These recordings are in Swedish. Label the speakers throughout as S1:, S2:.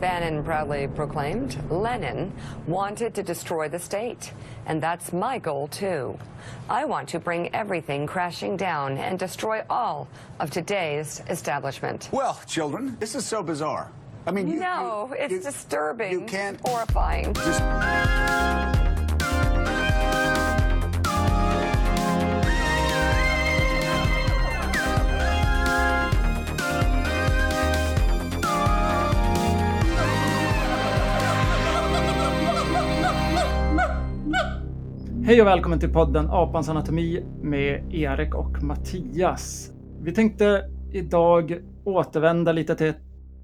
S1: Bannon proudly proclaimed, Lenin wanted to destroy the state. And that's my goal, too. I want to bring everything crashing down and destroy all of today's establishment.
S2: Well, children, this is so bizarre. I mean, you,
S1: no,
S2: you-
S1: it's
S2: you-
S1: disturbing.
S2: You can't
S1: Horrifying.
S2: just.
S3: Hej och välkommen till podden Apans anatomi med Erik och Mattias. Vi tänkte idag återvända lite till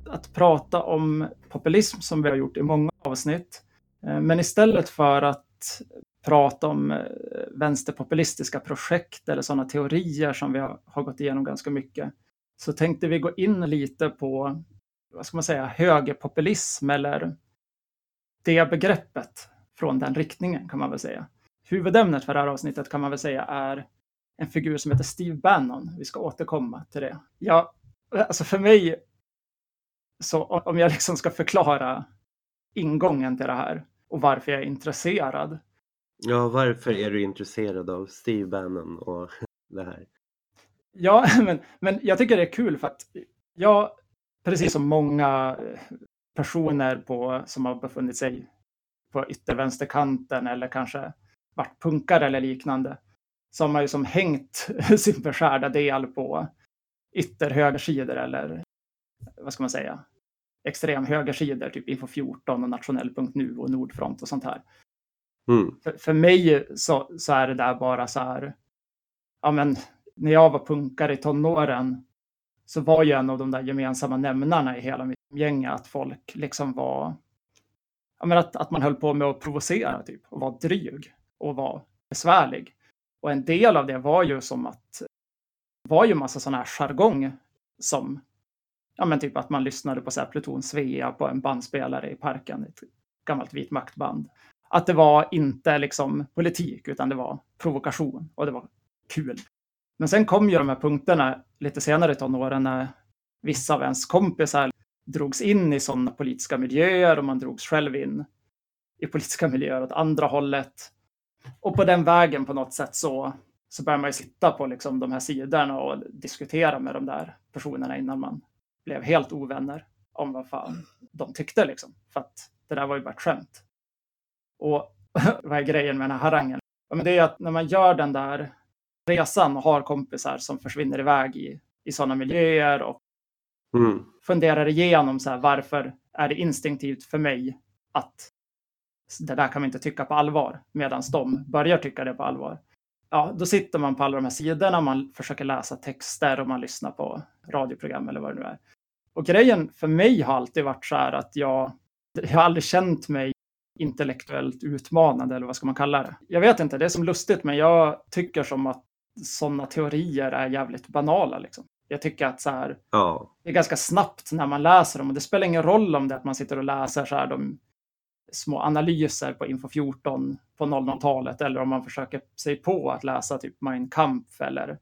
S3: att prata om populism som vi har gjort i många avsnitt. Eh, men istället för att prata om eh, vänsterpopulistiska projekt eller sådana teorier som vi har gått igenom ganska mycket så tänkte vi gå in lite på, vad ska man säga, högerpopulism eller det begreppet från den riktningen kan man väl säga huvudämnet för det här avsnittet kan man väl säga är en figur som heter Steve Bannon. Vi ska återkomma till det. Ja, alltså för mig, så om jag liksom ska förklara ingången till det här och varför jag är intresserad.
S4: Ja, varför är du intresserad av Steve Bannon och det här?
S3: Ja, men, men jag tycker det är kul för att jag, precis som många personer på, som har befunnit sig på yttervänsterkanten eller kanske varit punkare eller liknande, så har man ju som hängt sin beskärda del på ytterhögersidor eller vad ska man säga, extremhögersidor, typ Info 14 och Nationell.nu och Nordfront och sånt här.
S4: Mm.
S3: För, för mig så, så är det där bara så här, ja men när jag var punkare i tonåren så var ju en av de där gemensamma nämnarna i hela mitt gäng att folk liksom var, ja men att, att man höll på med att provocera typ och var dryg och var besvärlig. Och en del av det var ju som att, var ju massa sån här jargong som, ja men typ att man lyssnade på så här Pluton Svea på en bandspelare i parken, ett gammalt vit maktband. Att det var inte liksom politik utan det var provokation och det var kul. Men sen kom ju de här punkterna lite senare i tonåren när vissa av ens kompisar drogs in i sådana politiska miljöer och man drogs själv in i politiska miljöer åt andra hållet. Och på den vägen på något sätt så, så börjar man ju sitta på liksom de här sidorna och diskutera med de där personerna innan man blev helt ovänner om vad fan de tyckte liksom. För att det där var ju bara ett skämt. Och vad är grejen med den här harangen? Ja, men det är att när man gör den där resan och har kompisar som försvinner iväg i, i sådana miljöer och
S4: Mm.
S3: funderar igenom så här, varför är det instinktivt för mig att det där kan vi inte tycka på allvar medan de börjar tycka det på allvar. Ja, då sitter man på alla de här sidorna, man försöker läsa texter och man lyssnar på radioprogram eller vad det nu är. Och grejen för mig har alltid varit så här att jag, jag har aldrig känt mig intellektuellt utmanande eller vad ska man kalla det? Jag vet inte, det är som lustigt men jag tycker som att sådana teorier är jävligt banala liksom. Jag tycker att så här,
S4: Ja.
S3: det är ganska snabbt när man läser dem och det spelar ingen roll om det att man sitter och läser så här de små analyser på Info 14 på 00-talet eller om man försöker sig på att läsa typ Mein Kampf eller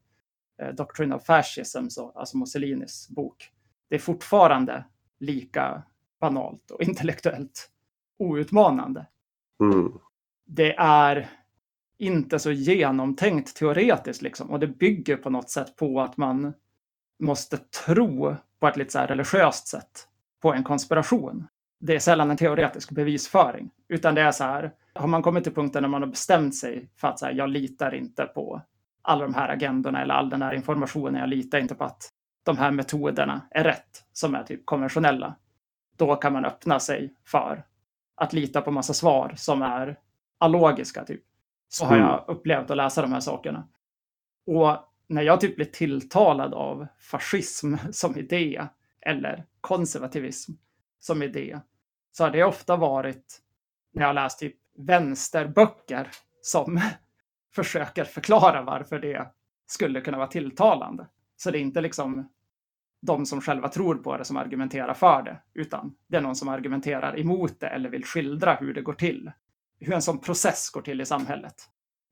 S3: eh, Doctrine of Fascism, så, alltså Mussolinis bok. Det är fortfarande lika banalt och intellektuellt outmanande.
S4: Mm.
S3: Det är inte så genomtänkt teoretiskt liksom och det bygger på något sätt på att man måste tro på ett lite så religiöst sätt på en konspiration. Det är sällan en teoretisk bevisföring, utan det är så här, har man kommit till punkten när man har bestämt sig för att så här, jag litar inte på alla de här agendorna eller all den här informationen, jag litar inte på att de här metoderna är rätt, som är typ konventionella. Då kan man öppna sig för att lita på massa svar som är alogiska, typ. Så har
S4: Mm.
S3: jag upplevt att läsa de här sakerna. Och när jag typ blir tilltalad av fascism som idé eller konservativism som idé så har det ofta varit när jag läst typ vänsterböcker som försöker förklara varför det skulle kunna vara tilltalande. Så det är inte liksom de som själva tror på det som argumenterar för det, utan det är någon som argumenterar emot det eller vill skildra hur det går till. Hur en sån process går till i samhället.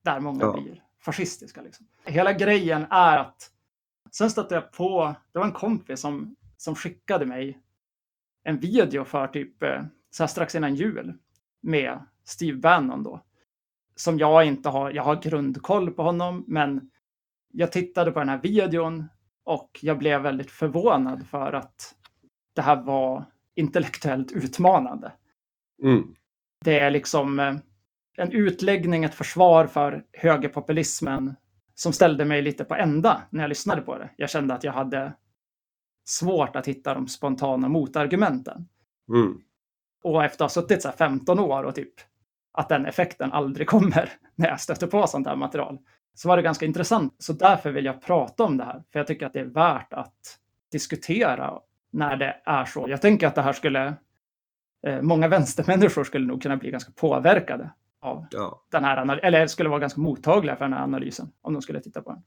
S3: Där många
S4: Ja.
S3: blir fascistiska. Liksom. Hela grejen är att sen stötte jag på, det var en kompis som, som skickade mig en video för typ eh, så här strax innan jul med Steve Bannon då. Som jag inte har, jag har grundkoll på honom, men jag tittade på den här videon och jag blev väldigt förvånad för att det här var intellektuellt utmanande.
S4: Mm.
S3: Det är liksom eh, en utläggning, ett försvar för högerpopulismen som ställde mig lite på ända när jag lyssnade på det. Jag kände att jag hade svårt att hitta de spontana motargumenten.
S4: Mm.
S3: Och efter att ha suttit så här 15 år och typ att den effekten aldrig kommer när jag stöter på sånt här material, så var det ganska intressant. Så därför vill jag prata om det här, för jag tycker att det är värt att diskutera när det är så. Jag tänker att det här skulle, eh, många vänstermänniskor skulle nog kunna bli ganska påverkade av
S4: Ja.
S3: den här analysen, eller skulle vara ganska mottagliga för den här analysen om de skulle titta på den.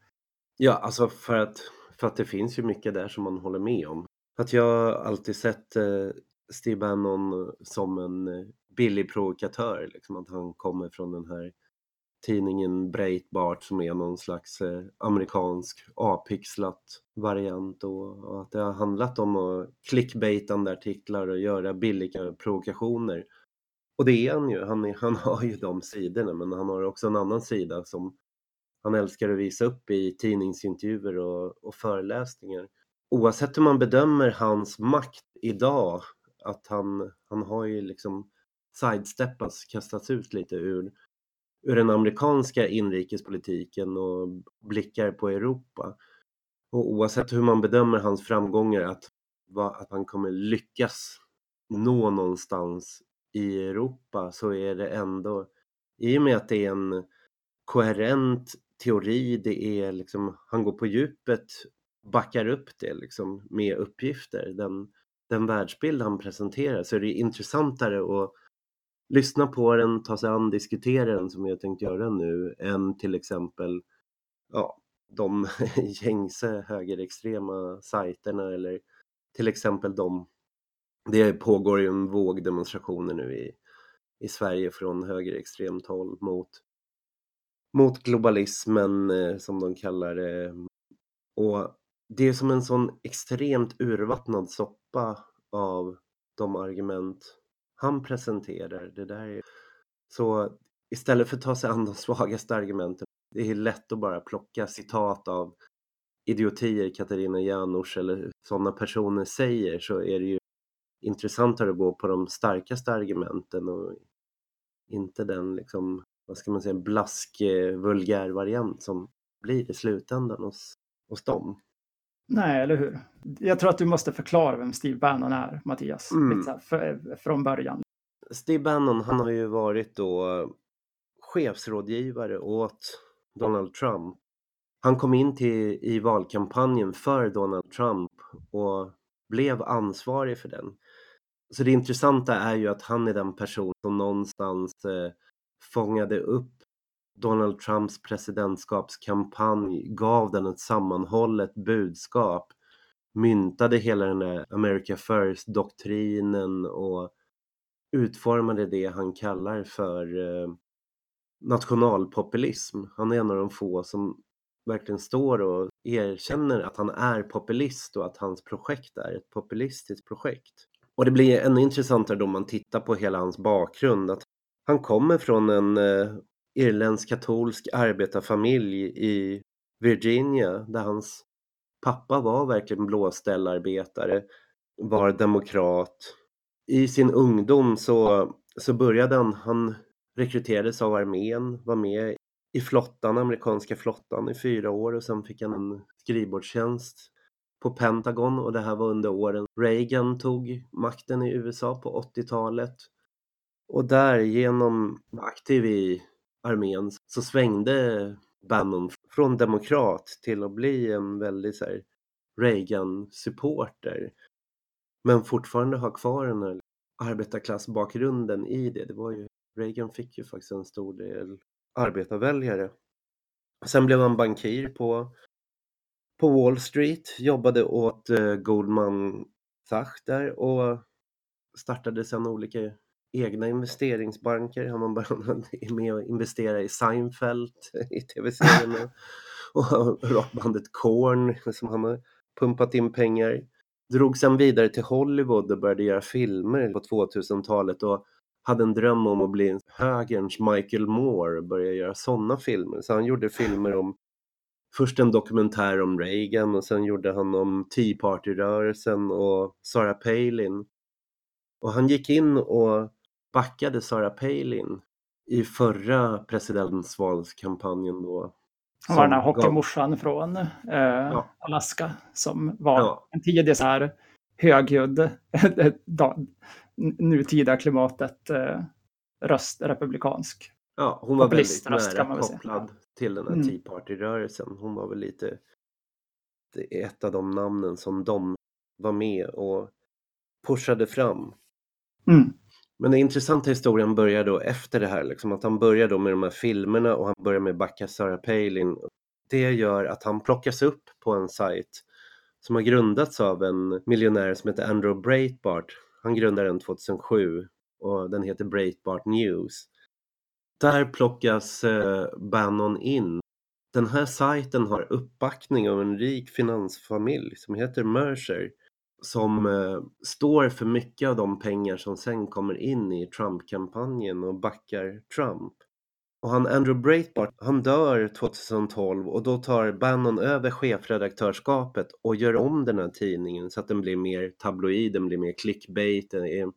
S4: ja, alltså för att, för att det finns ju mycket där som man håller med om. Att jag alltid sett eh, Steve Bannon som en eh, billig provokatör, liksom att han kommer från den här tidningen Breitbart som är någon slags eh, amerikansk avpixlat variant och, och att det har handlat om att clickbaitande artiklar och göra billiga provokationer. Och det är han ju, han, är, han har ju de sidorna men han har också en annan sida som han älskar att visa upp i tidningsintervjuer och, och föreläsningar. Oavsett hur man bedömer hans makt idag, att han, han har ju liksom sidesteppats, kastats ut lite ur, ur den amerikanska inrikespolitiken och blickar på Europa. Och oavsett hur man bedömer hans framgångar, att, att han kommer lyckas nå någonstans i Europa så är det ändå, i och med att det är en koherent teori, det är liksom, han går på djupet, backar upp det liksom med uppgifter, den, den världsbild han presenterar, så är det intressantare att lyssna på den, ta sig an, diskutera den som jag tänkt göra nu, än till exempel ja, de gängse högerextrema sajterna eller till exempel de, det pågår ju en våg demonstrationer nu i, i Sverige från högerextremt håll mot, mot globalismen eh, som de kallar det. Och det är som en sån extremt urvattnad soppa av de argument han presenterar. Det där är... Så istället för att ta sig an de svagaste argumenten, det är lätt att bara plocka citat av idiotier Katarina Janouch eller sådana personer säger så är det ju intressantare att gå på de starkaste argumenten och inte den liksom, vad ska man säga, blask eh, vulgär variant som blir i slutändan hos, hos dem.
S3: Nej, eller hur? Jag tror att du måste förklara vem Steve Bannon är, Mattias,
S4: Mm.
S3: lite här, från början.
S4: Steve Bannon, han har ju varit då chefsrådgivare åt Donald Trump. Han kom in till, i valkampanjen för Donald Trump och blev ansvarig för den. Så det intressanta är ju att han är den person som någonstans eh, fångade upp Donald Trumps presidentskapskampanj, gav den ett sammanhållet budskap, myntade hela den där America First-doktrinen och utformade det han kallar för eh, nationalpopulism. Han är en av de få som verkligen står och erkänner att han är populist och att hans projekt är ett populistiskt projekt. Och det blir ännu intressantare då man tittar på hela hans bakgrund. Att han kommer från en eh, irländsk katolsk arbetarfamilj i Virginia där hans pappa var verkligen blåställarbetare, var demokrat. I sin ungdom så, så började han, han rekryterades av armén, var med i flottan, amerikanska flottan i fyra år och sen fick han en skrivbordstjänst på Pentagon och det här var under åren Reagan tog makten i USA på 80-talet. Och där genom aktiv i armén så svängde Bannon från demokrat till att bli en väldigt så Reagan-supporter. Men fortfarande ha kvar den här arbetarklassbakgrunden i det. det var ju, Reagan fick ju faktiskt en stor del arbetarväljare. Sen blev han bankir på, på Wall Street, jobbade åt eh, Goldman Sachs där och startade sedan olika egna investeringsbanker. Han var bara med och investera i Seinfeld i tv-serien och, rockbandet Korn som han har pumpat in pengar. drog sen vidare till Hollywood och började göra filmer på 2000-talet och hade en dröm om att bli högerns Michael Moore och börja göra sådana filmer. Så han gjorde filmer om först en dokumentär om Reagan och sen gjorde han om Tea Party-rörelsen och Sarah Palin. Och han gick in och backade Sarah Palin i förra presidentvalskampanjen då.
S3: Han var den här hockeymorsan från eh, ja. Alaska som var ja. en tidig så här högljudd nutida klimatet eh, röst republikansk.
S4: Ja, hon var väldigt nära kopplad till den här mm. Tea Party-rörelsen. Hon var väl lite ett av de namnen som de var med och pushade fram.
S3: Mm.
S4: Men den intressanta historien börjar då efter det här, liksom, att han börjar då med de här filmerna och han börjar med Backa Sarah Palin. Det gör att han plockas upp på en sajt som har grundats av en miljonär som heter Andrew Breitbart. Han grundade den 2007 och den heter Breitbart News. Där plockas eh, Bannon in. Den här sajten har uppbackning av en rik finansfamilj som heter Mercer som eh, står för mycket av de pengar som sen kommer in i Trump-kampanjen och backar Trump. Och han Andrew Breitbart, han dör 2012 och då tar Bannon över chefredaktörskapet och gör om den här tidningen så att den blir mer tabloid, den blir mer clickbait, det är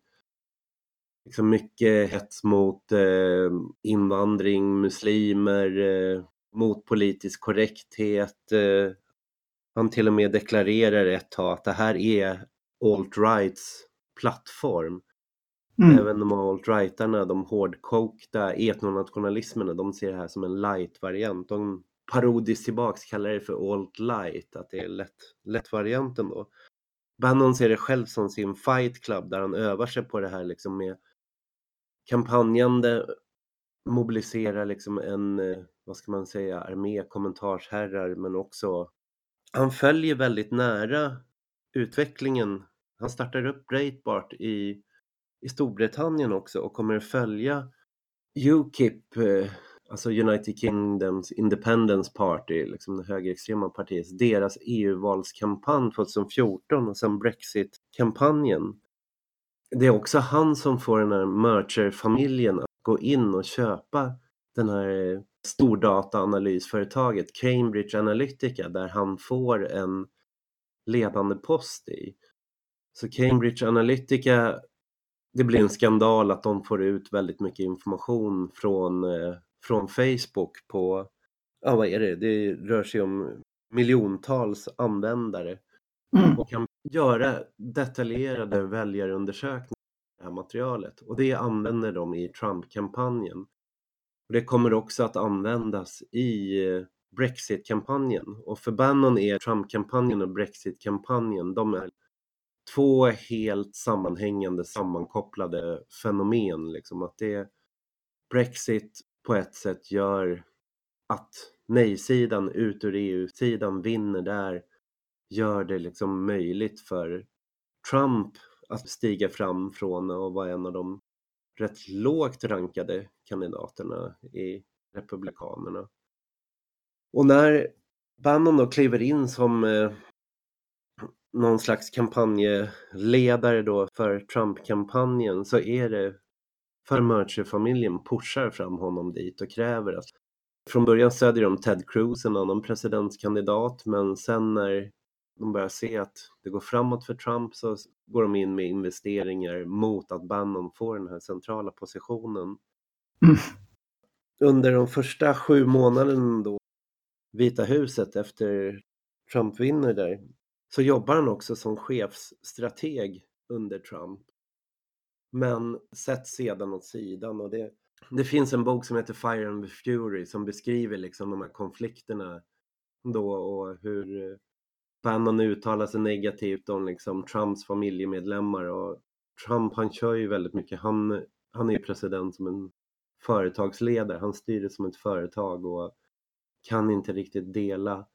S4: liksom mycket hets mot eh, invandring, muslimer, eh, mot politisk korrekthet, eh, han till och med deklarerar ett tag att det här är alt-rights plattform. Mm. Även de alt-rightarna, de hårdkokta etnonationalismerna, de ser det här som en light-variant. De parodiskt tillbaks kallar det för alt-light, att det är lätt, lätt varianten då. Bannon ser det själv som sin fight club där han övar sig på det här liksom med kampanjande, mobiliserar liksom en, eh, vad ska man säga, armé kommentarsherrar men också han följer väldigt nära utvecklingen. Han startar upp Breitbart i, i Storbritannien också och kommer att följa Ukip, eh, alltså United Kingdoms Independence Party, liksom det högerextrema partiet, deras EU-valskampanj 2014 och sen Brexit-kampanjen. Det är också han som får den här Mercher-familjen att gå in och köpa den här eh, stordataanalysföretaget Cambridge Analytica där han får en ledande post i. Så Cambridge Analytica, det blir en skandal att de får ut väldigt mycket information från, eh, från Facebook på, ja vad är det, det rör sig om miljontals användare mm. och kan göra detaljerade väljarundersökningar det här materialet och det använder de i Trump-kampanjen. Och det kommer också att användas i eh, Brexit-kampanjen. Och för Bannon är Trump-kampanjen och Brexit-kampanjen, de är två helt sammanhängande, sammankopplade fenomen. Liksom. Att det, Brexit på ett sätt gör att nej-sidan ut ur EU-sidan vinner där, gör det liksom möjligt för Trump att stiga fram från att vara en av de rätt lågt rankade kandidaterna i Republikanerna. Och när Bannon då kliver in som eh, någon slags kampanjledare då för Trump-kampanjen så är det för Mercer-familjen pushar fram honom dit och kräver att från början stödjer de Ted Cruz, en annan presidentskandidat, men sen när de börjar se att det går framåt för Trump så går de in med investeringar mot att Bannon får den här centrala positionen. Mm. Under de första sju månaderna då Vita huset efter Trump vinner där så jobbar han också som chefsstrateg under Trump. Men sätts sedan åt sidan och det, det finns en bok som heter Fire and the Fury som beskriver liksom de här konflikterna då och hur Bannon uttalar sig negativt om liksom Trumps familjemedlemmar och Trump han kör ju väldigt mycket, han, han är ju president som en företagsledare, han styr det som ett företag och kan inte riktigt dela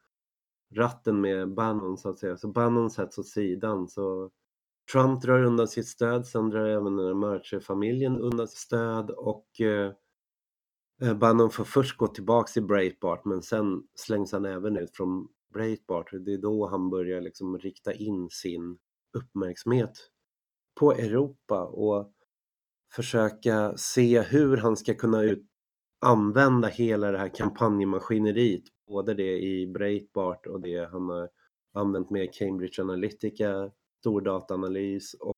S4: ratten med Bannon så att säga. Så Bannon sätts åt sidan så Trump drar undan sitt stöd, sen drar även den Mercer-familjen undan sitt stöd och eh, eh, Bannon får först gå tillbaks till Breitbart men sen slängs han även ut från Breitbart. Det är då han börjar liksom rikta in sin uppmärksamhet på Europa och försöka se hur han ska kunna ut använda hela det här kampanjmaskineriet, både det i Breitbart och det han har använt med Cambridge Analytica, stordataanalys och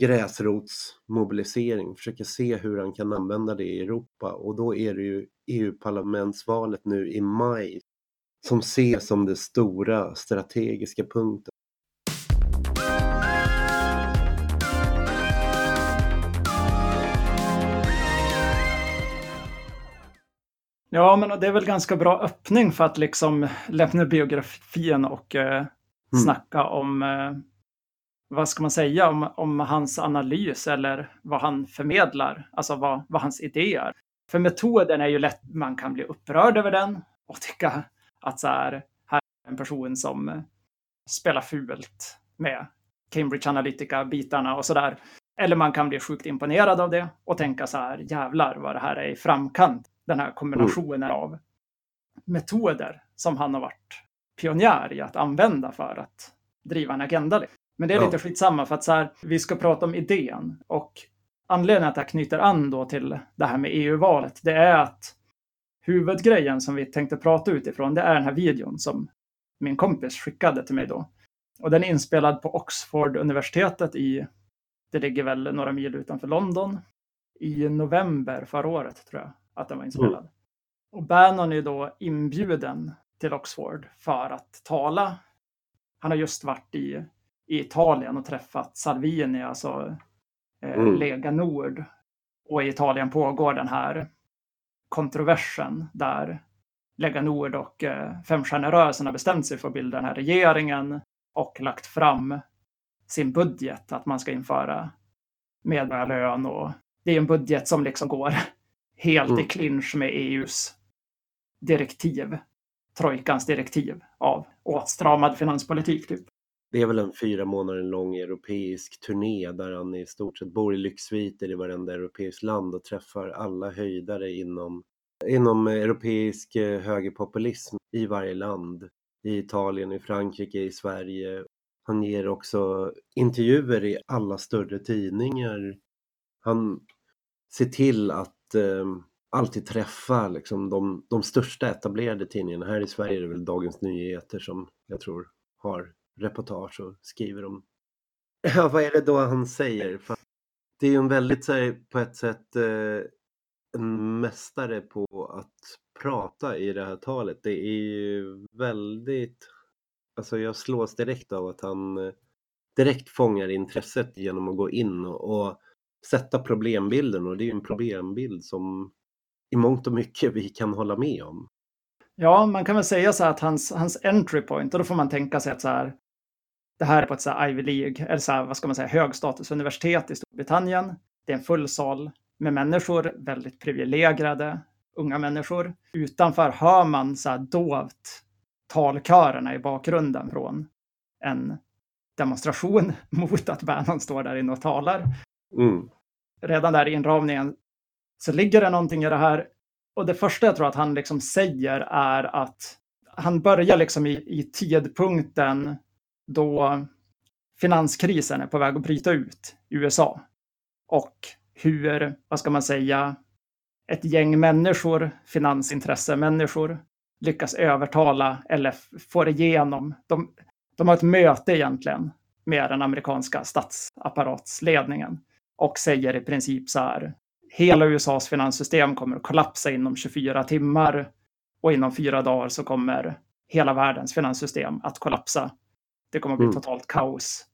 S4: gräsrotsmobilisering, försöka se hur han kan använda det i Europa och då är det ju EU-parlamentsvalet nu i maj som ses som den stora strategiska punkten.
S3: Ja, men det är väl ganska bra öppning för att liksom lämna biografin och eh, mm. snacka om, eh, vad ska man säga, om, om hans analys eller vad han förmedlar, alltså vad, vad hans idéer. För metoden är ju lätt, man kan bli upprörd över den och tycka att så här, här är en person som spelar fult med Cambridge Analytica-bitarna och sådär. Eller man kan bli sjukt imponerad av det och tänka så här, jävlar vad det här är i framkant den här kombinationen mm. av metoder som han har varit pionjär i att använda för att driva en agenda. Men det är ja. lite skitsamma för att så här, vi ska prata om idén och anledningen att jag knyter an då till det här med EU-valet, det är att huvudgrejen som vi tänkte prata utifrån, det är den här videon som min kompis skickade till mig då. Och den är inspelad på Oxford-universitetet i, det ligger väl några mil utanför London, i november förra året tror jag att den var inspelad. Mm. Och Bannon är då inbjuden till Oxford för att tala. Han har just varit i, i Italien och träffat Salvini, alltså eh, mm. Lega Nord. Och i Italien pågår den här kontroversen där Lega Nord och eh, Femstjärnerörelsen har bestämt sig för att bilda den här regeringen och lagt fram sin budget att man ska införa medborgarlön och det är en budget som liksom går helt mm. i clinch med EUs direktiv, trojkans direktiv av åtstramad finanspolitik. Typ.
S4: Det är väl en fyra månader lång europeisk turné där han i stort sett bor i lyxsviter i varenda europeiskt land och träffar alla höjdare inom, inom europeisk eh, högerpopulism i varje land. I Italien, i Frankrike, i Sverige. Han ger också intervjuer i alla större tidningar. Han ser till att eh, alltid träffa liksom, de, de största etablerade tidningarna. Här i Sverige är det väl Dagens Nyheter som jag tror har reportage och skriver om. Ja, vad är det då han säger? För det är ju en väldigt, så här, på ett sätt, eh, en mästare på att prata i det här talet. Det är ju väldigt, alltså jag slås direkt av att han eh, direkt fångar intresset genom att gå in och, och sätta problembilden och det är en problembild som i mångt och mycket vi kan hålla med om.
S3: Ja, man kan väl säga så här att hans, hans entry point, och då får man tänka sig att så här, det här är på ett så här Ivy League, eller så här, vad ska man säga, högstatusuniversitet i Storbritannien. Det är en full sal med människor, väldigt privilegierade, unga människor. Utanför hör man så här dovt talkörerna i bakgrunden från en demonstration mot att Bannon står där inne och talar. Mm. Redan där i inramningen så ligger det någonting i det här. Och det första jag tror att han liksom säger är att han börjar liksom i, i tidpunkten då finanskrisen är på väg att bryta ut i USA. Och hur, vad ska man säga, ett gäng människor, finansintressemänniskor, lyckas övertala eller får igenom. De, de har ett möte egentligen med den amerikanska statsapparatsledningen och säger i princip så här. Hela USAs finanssystem kommer att kollapsa inom 24 timmar och inom fyra dagar så kommer hela världens finanssystem att kollapsa. Det kommer att bli mm. totalt kaos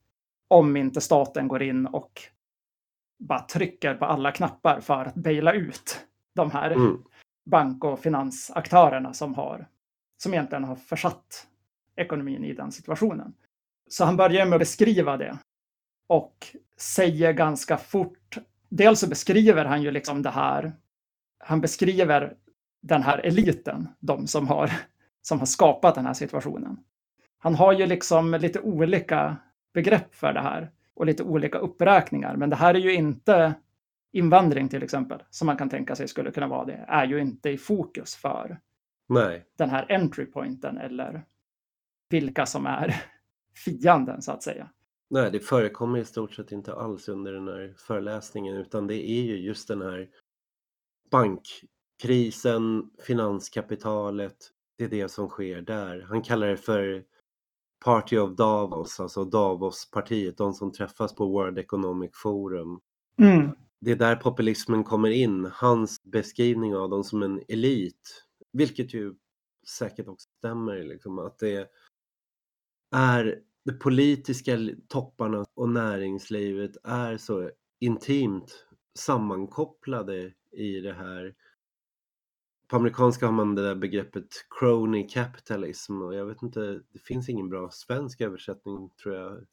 S3: om inte staten går in och bara trycker på alla knappar för att baila ut de här mm. bank och finansaktörerna som har som egentligen har försatt ekonomin i den situationen. Så han börjar med att beskriva det och säger ganska fort, dels så beskriver han ju liksom det här, han beskriver den här eliten, de som har, som har skapat den här situationen. Han har ju liksom lite olika begrepp för det här och lite olika uppräkningar, men det här är ju inte invandring till exempel, som man kan tänka sig skulle kunna vara det, är ju inte i fokus för
S4: Nej.
S3: den här entry pointen eller vilka som är fienden så att säga.
S4: Nej, det förekommer i stort sett inte alls under den här föreläsningen utan det är ju just den här bankkrisen, finanskapitalet, det är det som sker där. Han kallar det för Party of Davos, alltså Davos-partiet, de som träffas på World Economic Forum.
S3: Mm.
S4: Det är där populismen kommer in, hans beskrivning av dem som en elit, vilket ju säkert också stämmer, liksom, att det är de politiska topparna och näringslivet är så intimt sammankopplade i det här. På amerikanska har man det där begreppet crony capitalism och jag vet inte, det finns ingen bra svensk översättning tror jag.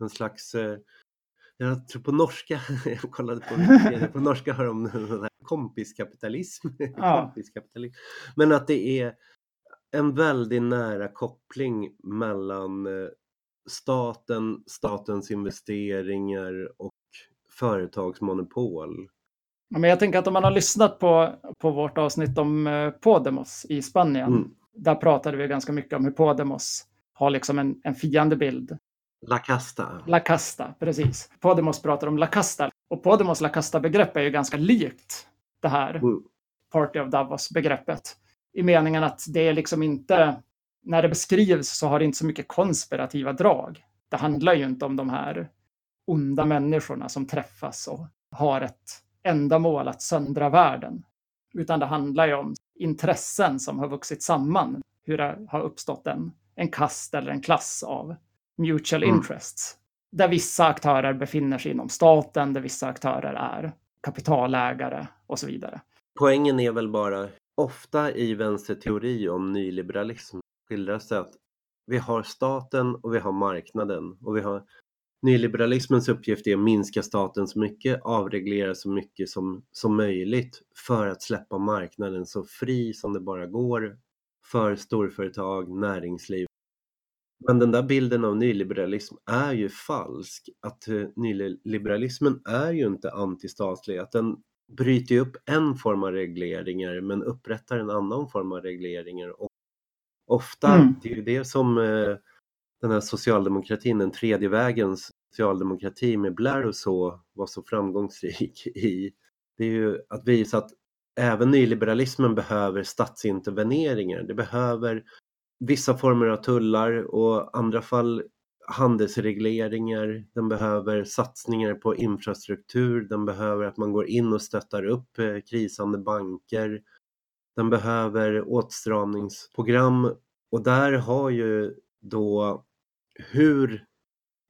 S4: En slags, eh, jag tror på norska, jag kollade på Wikipedia, på norska har de den här kompiskapitalism.
S3: Ja.
S4: kompiskapitalism. Men att det är en väldigt nära koppling mellan eh, staten, statens investeringar och företagsmonopol.
S3: Ja, Men jag tänker att om man har lyssnat på, på vårt avsnitt om eh, Podemos i Spanien,
S4: Mm.
S3: där pratade vi ganska mycket om hur Podemos har liksom en, en fiendebild.
S4: La Casta.
S3: La Casta, precis. Podemos pratar om La Casta. Och Podemos La Casta-begrepp är ju ganska likt det här
S4: Mm.
S3: Party of Davos-begreppet. I meningen att det är liksom inte, när det beskrivs så har det inte så mycket konspirativa drag. Det handlar ju inte om de här onda människorna som träffas och har ett ändamål att söndra världen. Utan det handlar ju om intressen som har vuxit samman. Hur det har uppstått en, en kast eller en klass av mutual
S4: Mm.
S3: interests. Där vissa aktörer befinner sig inom staten, där vissa aktörer är kapitalägare och så vidare.
S4: Poängen är väl bara, ofta i vänsterteori om nyliberalism skildras det att vi har staten och vi har marknaden och vi har Nyliberalismens uppgift är att minska staten så mycket, avreglera så mycket som, som möjligt för att släppa marknaden så fri som det bara går för storföretag, näringsliv. Men den där bilden av nyliberalism är ju falsk. Att eh, nyliberalismen är ju inte antistatlig, att den bryter ju upp en form av regleringar men upprättar en annan form av regleringar. Och ofta,
S3: Mm.
S4: det är ju det som eh, den här socialdemokratin, den tredje vägens socialdemokrati med Blair och så var så framgångsrik i. Det är ju att visa att även nyliberalismen behöver statsinterveneringar. Det behöver vissa former av tullar och andra fall handelsregleringar. Den behöver satsningar på infrastruktur. Den behöver att man går in och stöttar upp eh, krisande banker. Den behöver åtstramningsprogram och där har ju då hur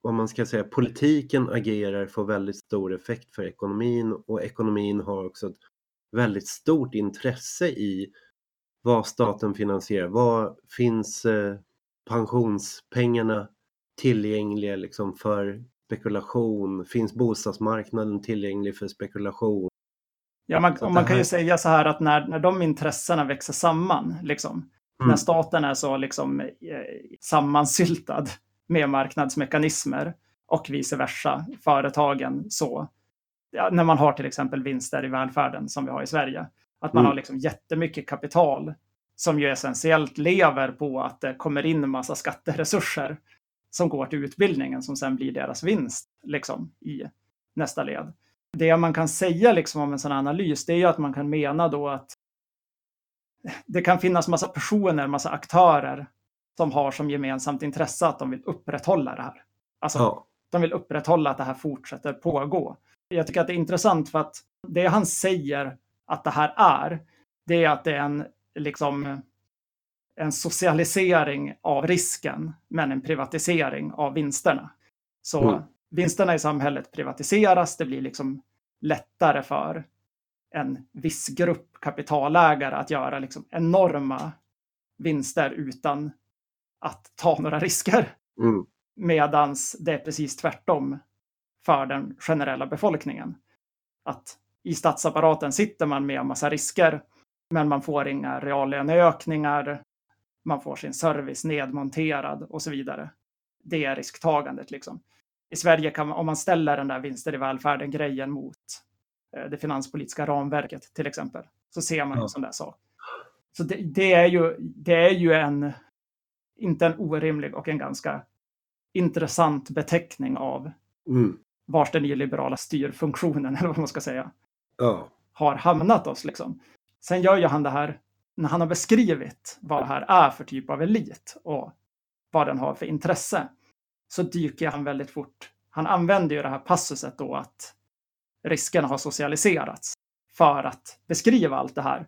S4: vad man ska säga, politiken agerar får väldigt stor effekt för ekonomin och ekonomin har också ett väldigt stort intresse i vad staten finansierar. Vad finns eh, pensionspengarna tillgängliga liksom för spekulation? Finns bostadsmarknaden tillgänglig för spekulation?
S3: Ja, man, man kan ju säga så här att när, när de intressena växer samman, liksom,
S4: Mm.
S3: när staten är så liksom, eh, sammansyltad med marknadsmekanismer och vice versa, företagen så. Ja, när man har till exempel vinster i välfärden som vi har i Sverige. Att man
S4: Mm.
S3: har liksom jättemycket kapital som ju essentiellt lever på att det kommer in en massa skatteresurser som går till utbildningen som sen blir deras vinst liksom, i nästa led. Det man kan säga liksom om en sån analys, det är ju att man kan mena då att det kan finnas massa personer, massa aktörer som har som gemensamt intresse att de vill upprätthålla det här. Alltså,
S4: Ja,
S3: de vill upprätthålla att det här fortsätter pågå. Jag tycker att det är intressant för att det han säger att det här är, det är att det är en, liksom, en socialisering av risken, men en privatisering av vinsterna. Så
S4: Mm.
S3: vinsterna i samhället privatiseras, det blir liksom lättare för en viss grupp kapitalägare att göra liksom enorma vinster utan att ta några risker.
S4: mm,
S3: Medans det är precis tvärtom för den generella befolkningen. Att i statsapparaten sitter man med en massa risker, men man får inga reallöneökningar, man får sin service nedmonterad och så vidare. Det är risktagandet liksom. I Sverige kan man, om man ställer den där vinster i välfärden-grejen mot eh, det finanspolitiska ramverket till exempel, så ser man
S4: Ja.
S3: en sån där sak. Så det, det, är ju, det är ju en, inte en orimlig och en ganska intressant beteckning av
S4: Mm.
S3: vars den nyliberala styrfunktionen, eller vad man ska säga,
S4: Ja.
S3: har hamnat oss. Liksom. Sen gör ju han det här, när han har beskrivit vad det här är för typ av elit och vad den har för intresse, så dyker han väldigt fort. Han använder ju det här passuset då att riskerna har socialiserats för att beskriva allt det här.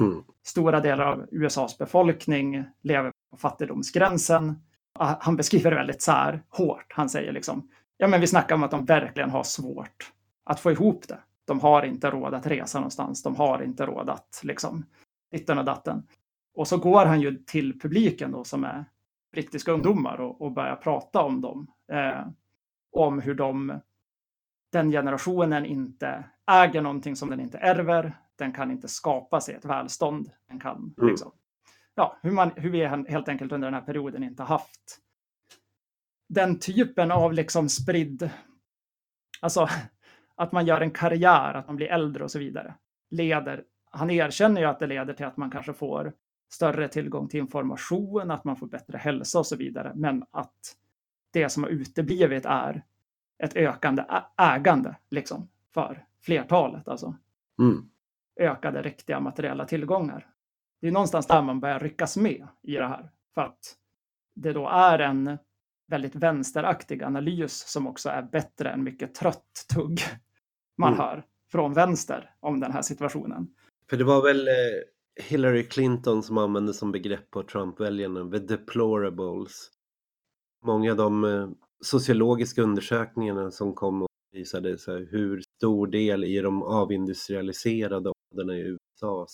S4: Mm.
S3: Stora delar av USAs befolkning lever fattigdomsgränsen. Ah, Han beskriver det väldigt så här hårt. Han säger liksom, ja men vi snackar om att de verkligen har svårt att få ihop det. De har inte råd att resa någonstans. De har inte råd att liksom ditten och datten. Och så går han ju till publiken då som är brittiska ungdomar och, och börjar prata om dem. Eh, om hur de, den generationen inte äger någonting som den inte ärver. Den kan inte skapa sig ett välstånd. Den kan
S4: Mm.
S3: liksom, ja, hur, man, hur vi helt enkelt under den här perioden inte haft den typen av liksom spridd, alltså att man gör en karriär, att man blir äldre och så vidare, leder, han erkänner ju att det leder till att man kanske får större tillgång till information, att man får bättre hälsa och så vidare, men att det som har uteblivit är ett ökande ägande liksom, för flertalet, alltså
S4: Mm.
S3: ökade riktiga materiella tillgångar. Det är någonstans där man börjar ryckas med i det här. För att det då är en väldigt vänsteraktig analys som också är bättre än mycket trött tugg man
S4: Mm.
S3: hör från vänster om den här situationen.
S4: För det var väl eh, Hillary Clinton som använde som begrepp på Trump-väljarna, the deplorables. Många av de eh, sociologiska undersökningarna som kom och visade så hur stor del i de avindustrialiserade områdena i USA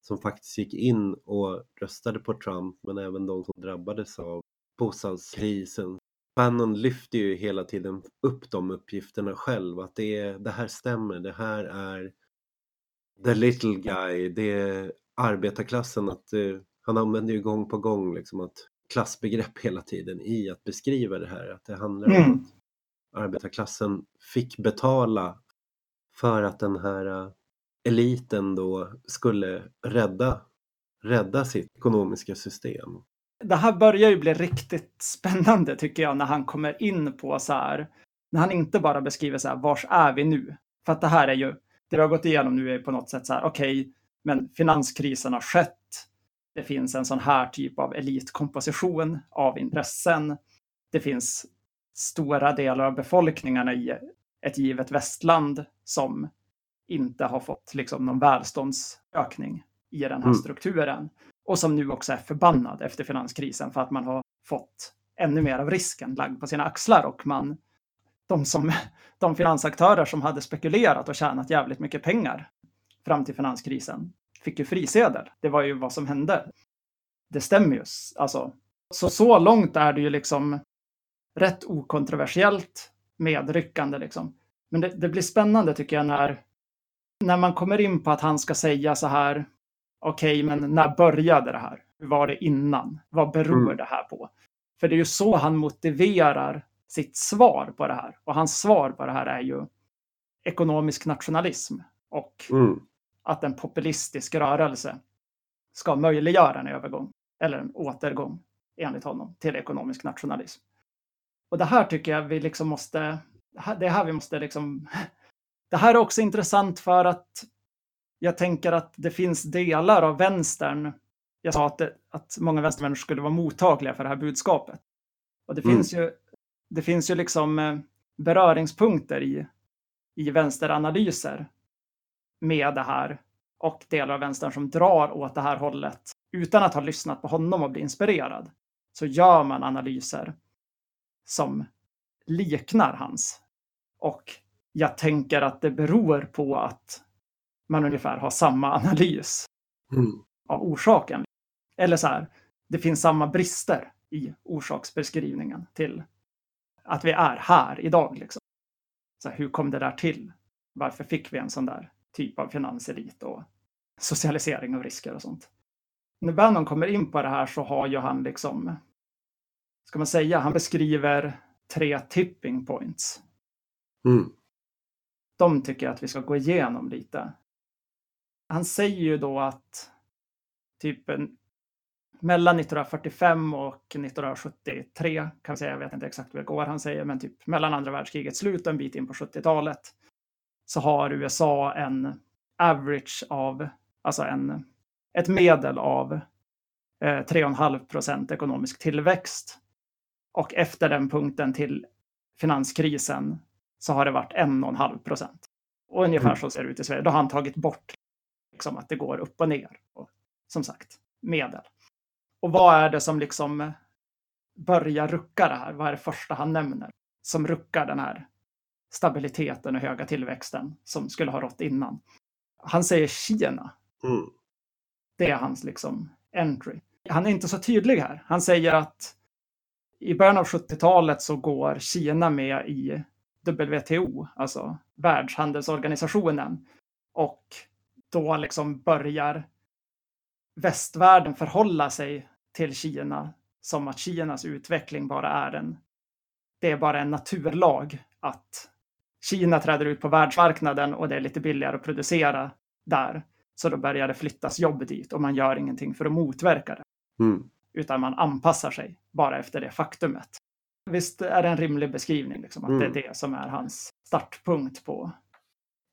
S4: som faktiskt gick in och röstade på Trump, men även de som drabbades av bostadskrisen. Bannon lyfter ju hela tiden upp de uppgifterna själv, att det, är, det här stämmer, det här är the little guy, det är arbetarklassen. Att, eh, han använder ju gång på gång liksom att klassbegrepp hela tiden i att beskriva det här. Att det handlar om
S3: Mm.
S4: att arbetarklassen fick betala för att den här eh, eliten då skulle rädda, rädda sitt ekonomiska system.
S3: Det här börjar ju bli riktigt spännande tycker jag när han kommer in på så här, när han inte bara beskriver så här, vars är vi nu? För att det här är ju, det vi har gått igenom nu är på något sätt så här, okej, men finanskrisen har skett. Det finns en sån här typ av elitkomposition av intressen. Det finns stora delar av befolkningarna i ett givet västland som inte har fått liksom någon välståndsökning i den här
S4: Mm.
S3: strukturen. Och som nu också är förbannad efter finanskrisen för att man har fått ännu mer av risken lagd på sina axlar och man de, som, de finansaktörer som hade spekulerat och tjänat jävligt mycket pengar fram till finanskrisen fick ju frisedel. Det var ju vad som hände. Det stämmer ju. Alltså, så, så långt är det ju liksom rätt okontroversiellt medryckande liksom. Men det, det blir spännande tycker jag när, när man kommer in på att han ska säga så här. Okej, men när började det här? Hur var det innan? Vad beror
S4: Mm.
S3: det här på? För det är ju så han motiverar sitt svar på det här. Och hans svar på det här är ju ekonomisk nationalism och
S4: Mm.
S3: att en populistisk rörelse ska möjliggöra en övergång eller en återgång enligt honom till ekonomisk nationalism. Och det här tycker jag vi liksom måste, det är här vi måste liksom, det här är också intressant för att jag tänker att det finns delar av vänstern, jag sa att, det, att många vänstermänniskor skulle vara mottagliga för det här budskapet. Och det
S4: Mm.
S3: finns ju, det finns ju liksom eh, beröringspunkter i, i vänsteranalyser med det här och delar av vänstern som drar åt det här hållet utan att ha lyssnat på honom och bli inspirerad. Så gör man analyser som liknar hans. Och jag tänker att det beror på att man ungefär har samma analys
S4: Mm.
S3: av orsaken. Eller så här, det finns samma brister i orsaksbeskrivningen till att vi är här idag. Liksom. Så här, hur kom det där till? Varför fick vi en sån där typ av finanselit och socialisering av risker och sånt? När Bannon kommer in på det här så har ju han liksom, ska man säga, han beskriver tre tipping points.
S4: Mm.
S3: De tycker jag att vi ska gå igenom lite. Han säger ju då att typ en, mellan 1945 och 1973 kan säga, jag vet inte exakt vilka år han säger, men typ mellan andra världskrigets slut och en bit in på 70-talet så har USA en average av, alltså en, ett medel av eh, 3,5 procent ekonomisk tillväxt. Och efter den punkten till finanskrisen så har det varit 1,5 procent. Och ungefär mm. så ser det ut i Sverige. Då har han tagit bort liksom, att det går upp och ner. Och, som sagt, medel. Och vad är det som liksom börjar rucka det här? Vad är det första han nämner som ruckar den här stabiliteten och höga tillväxten som skulle ha rått innan? Han säger Kina. Mm. Det är hans liksom entry. Han är inte så tydlig här. Han säger att i början av 70-talet så går Kina med i WTO, alltså Världshandelsorganisationen. Och då liksom börjar västvärlden förhålla sig till Kina som att Kinas utveckling bara är en, det är bara en naturlag att Kina träder ut på världsmarknaden och det är lite billigare att producera där. Så då börjar det flyttas jobb dit och man gör ingenting för att motverka det. Mm. Utan man anpassar sig bara efter det faktumet. Visst är det en rimlig beskrivning, liksom, att mm. det är mm. det som är hans startpunkt på.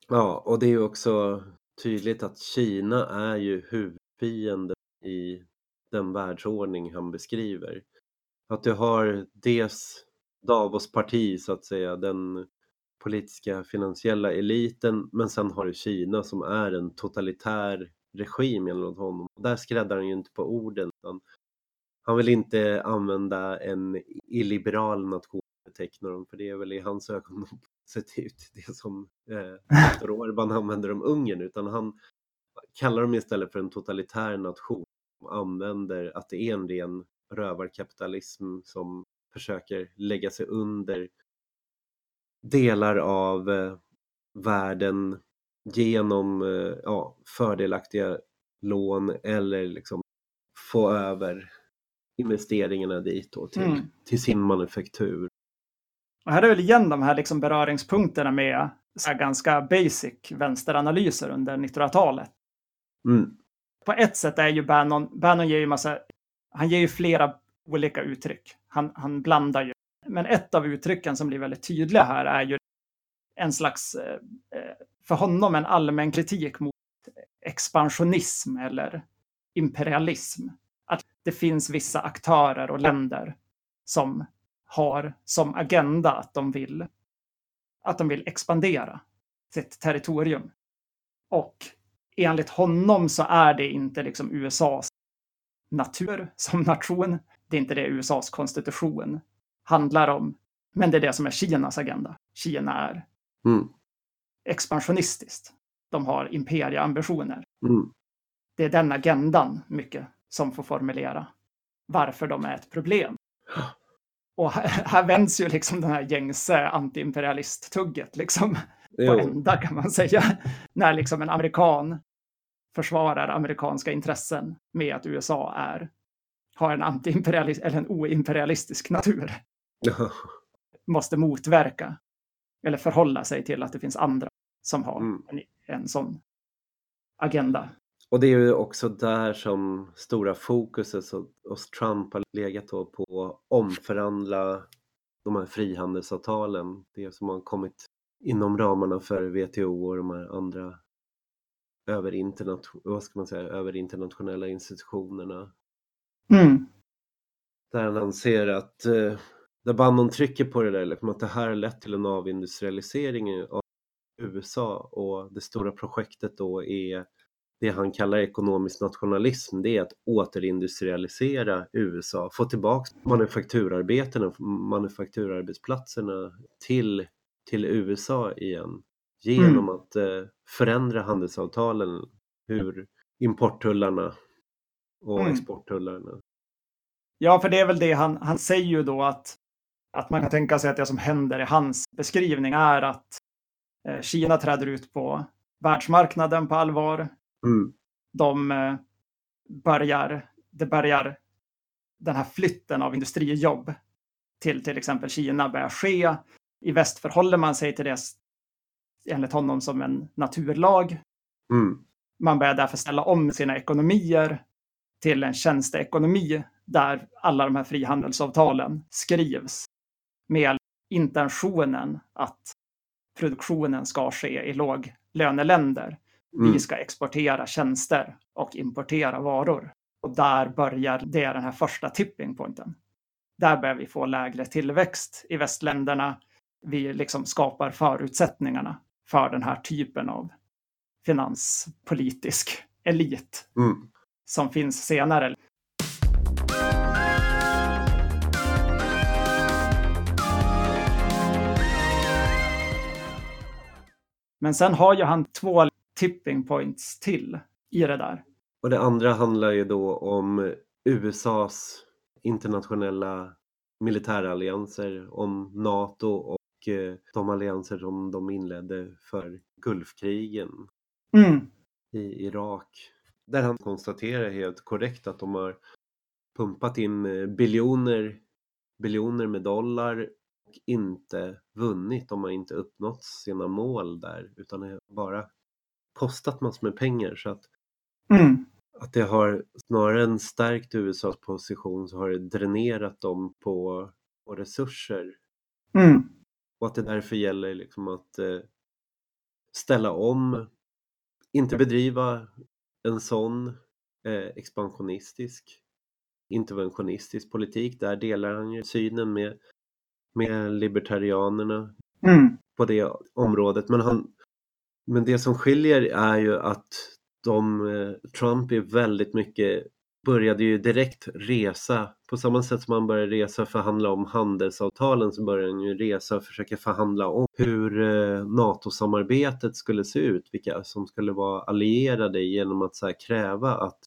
S4: Ja, och det är ju också tydligt att Kina är ju huvudfiende i den världsordning han beskriver. Att du har dels Davos parti så att säga, den politiska finansiella eliten, men sen har du Kina som är en totalitär regim enligt honom. Där skräddar han ju inte på orden. Utan han vill inte använda en illiberal nation betecknar dem, för det är väl i hans ögon sett ut det som eh, Viktor Orbán använder om Ungern, utan han kallar dem istället för en totalitär nation och använder att det är en ren rövarkapitalism som försöker lägga sig under delar av eh, världen genom eh, ja, fördelaktiga lån eller liksom få över investeringarna dit då till, mm. till sin manufaktur.
S3: Och här är väl igen de här liksom beröringspunkterna med så ganska basic vänsteranalyser under 1900-talet. Mm. På ett sätt är ju Bannon, Bannon ger ju massa, han ger ju flera olika uttryck. Han, han blandar ju. Men ett av uttrycken som blir väldigt tydliga här är ju en slags, eh, eh, för honom en allmän kritik mot expansionism eller imperialism. Det finns vissa aktörer och länder som har som agenda att de vill, att de vill expandera sitt territorium. Och enligt honom så är det inte liksom USAs natur som nation. Det är inte det USAs konstitution handlar om. Men det är det som är Kinas agenda. Kina är mm. expansionistiskt. De har imperieambitioner. Mm. Det är den agendan mycket som får formulera varför de är ett problem. Och här, här vänds ju liksom den här gängse antiimperialisttugget liksom på ända kan man säga. När liksom en amerikan försvarar amerikanska intressen med att USA är, har en antiimperialist eller en oimperialistisk natur. Måste motverka eller förhålla sig till att det finns andra som har mm. en, en sån agenda.
S4: Och det är ju också där som stora fokuset hos Trump har legat på att omförhandla de här frihandelsavtalen. Det som har kommit inom ramarna för WTO och de här andra vad ska man säga, över internationella institutionerna. Mm. Där han anser att, eh, där Bannon trycker på det där, liksom att det här har lett till en avindustrialisering av USA och det stora projektet då är det han kallar ekonomisk nationalism, det är att återindustrialisera USA, få tillbaka manufakturarbetena, manufakturarbetsplatserna till, till USA igen genom mm. att eh, förändra handelsavtalen, hur importtullarna och mm. exporttullarna.
S3: Ja, för det är väl det han, han säger ju då att, att man kan tänka sig att det som händer i hans beskrivning är att eh, Kina träder ut på världsmarknaden på allvar. Mm. De eh, börjar, det börjar, den här flytten av industrijobb till till exempel Kina börjar ske. I väst förhåller man sig till det enligt honom som en naturlag. Mm. Man börjar därför ställa om sina ekonomier till en tjänsteekonomi där alla de här frihandelsavtalen skrivs med intentionen att produktionen ska ske i låglöneländer. Mm. Vi ska exportera tjänster och importera varor. Och där börjar det den här första tipping pointen. Där börjar vi få lägre tillväxt i västländerna. Vi liksom skapar förutsättningarna för den här typen av finanspolitisk elit mm. som finns senare. Men sen har ju han två tipping points till i det där.
S4: Och det andra handlar ju då om USAs internationella militärallianser, om NATO och eh, de allianser som de inledde för Gulfkrigen mm. i Irak. Där han konstaterar helt korrekt att de har pumpat in eh, biljoner, biljoner med dollar och inte vunnit. De har inte uppnått sina mål där utan bara kostat massor med pengar. Så att, mm. att det har snarare än stärkt USAs position så har det dränerat dem på, på resurser. Mm. Och att det därför gäller liksom att eh, ställa om, inte bedriva en sån eh, expansionistisk interventionistisk politik. Där delar han ju synen med med libertarianerna mm. på det området. Men, han, men det som skiljer är ju att de, eh, Trump är väldigt mycket började ju direkt resa, på samma sätt som han började resa och förhandla om handelsavtalen så började han ju resa och försöka förhandla om hur eh, NATO-samarbetet skulle se ut, vilka som skulle vara allierade genom att så kräva att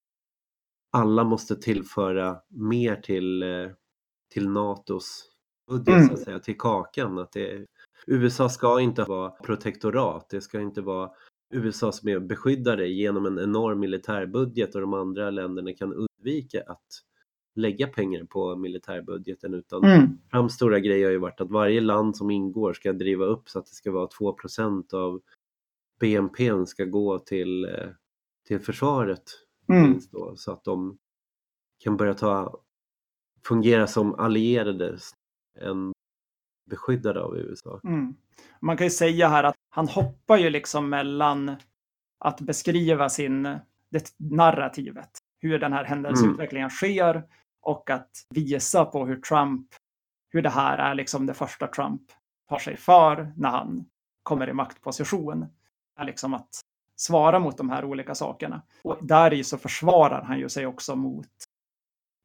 S4: alla måste tillföra mer till, eh, till NATOs udden mm. så att säga, till kakan. Att det, USA ska inte vara protektorat, det ska inte vara USA som är beskyddare genom en enorm militärbudget och de andra länderna kan undvika att lägga pengar på militärbudgeten utan mm. fram stora grejer har ju varit att varje land som ingår ska driva upp så att det ska vara 2% av BNP ska gå till, eh, till försvaret. Mm. Då, så att de kan börja ta, fungera som allierade än beskyddade av USA. Mm.
S3: Man kan ju säga här att han hoppar ju liksom mellan att beskriva sin, det narrativet, hur den här händelseutvecklingen mm. sker och att visa på hur Trump, hur det här är liksom det första Trump tar sig för när han kommer i maktposition. Är liksom att svara mot de här olika sakerna. Och där i så försvarar han ju sig också mot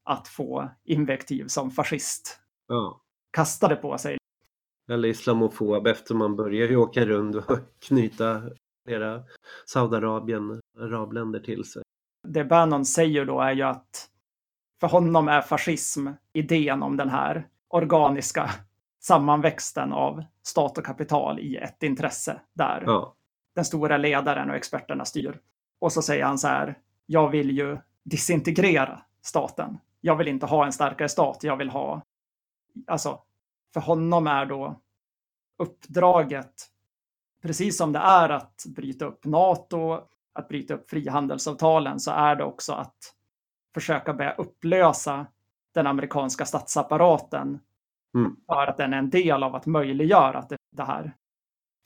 S3: att få invektiv som fascist. Ja kastade på sig.
S4: Eller islamofob eftersom man börjar ju åka runt och knyta flera Saudiarabien, arabländer till sig.
S3: Det Bannon säger då är ju att för honom är fascism idén om den här organiska sammanväxten av stat och kapital i ett intresse där ja. den stora ledaren och experterna styr. Och så säger han så här, jag vill ju disintegrera staten. Jag vill inte ha en starkare stat, jag vill ha alltså, för honom är då uppdraget, precis som det är att bryta upp NATO, att bryta upp frihandelsavtalen, så är det också att försöka börja upplösa den amerikanska statsapparaten mm. för att den är en del av att möjliggöra att det, här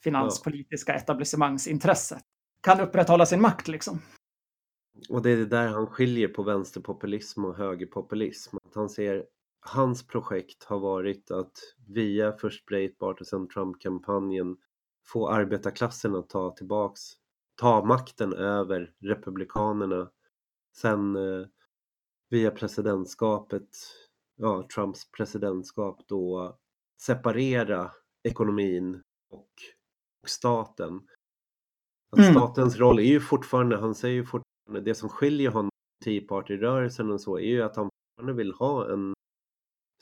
S3: finanspolitiska etablissemangsintresset kan upprätthålla sin makt. Liksom.
S4: Och det är det där han skiljer på vänsterpopulism och högerpopulism. Att han ser hans projekt har varit att via först Breitbart och sen Trump-kampanjen få arbetarklassen att ta tillbaks, ta makten över republikanerna. Sen eh, via presidentskapet, ja, Trumps presidentskap då separera ekonomin och, och staten. Att mm. Statens roll är ju fortfarande, han säger ju fortfarande, det som skiljer honom Tea Party-rörelsen och så är ju att han fortfarande vill ha en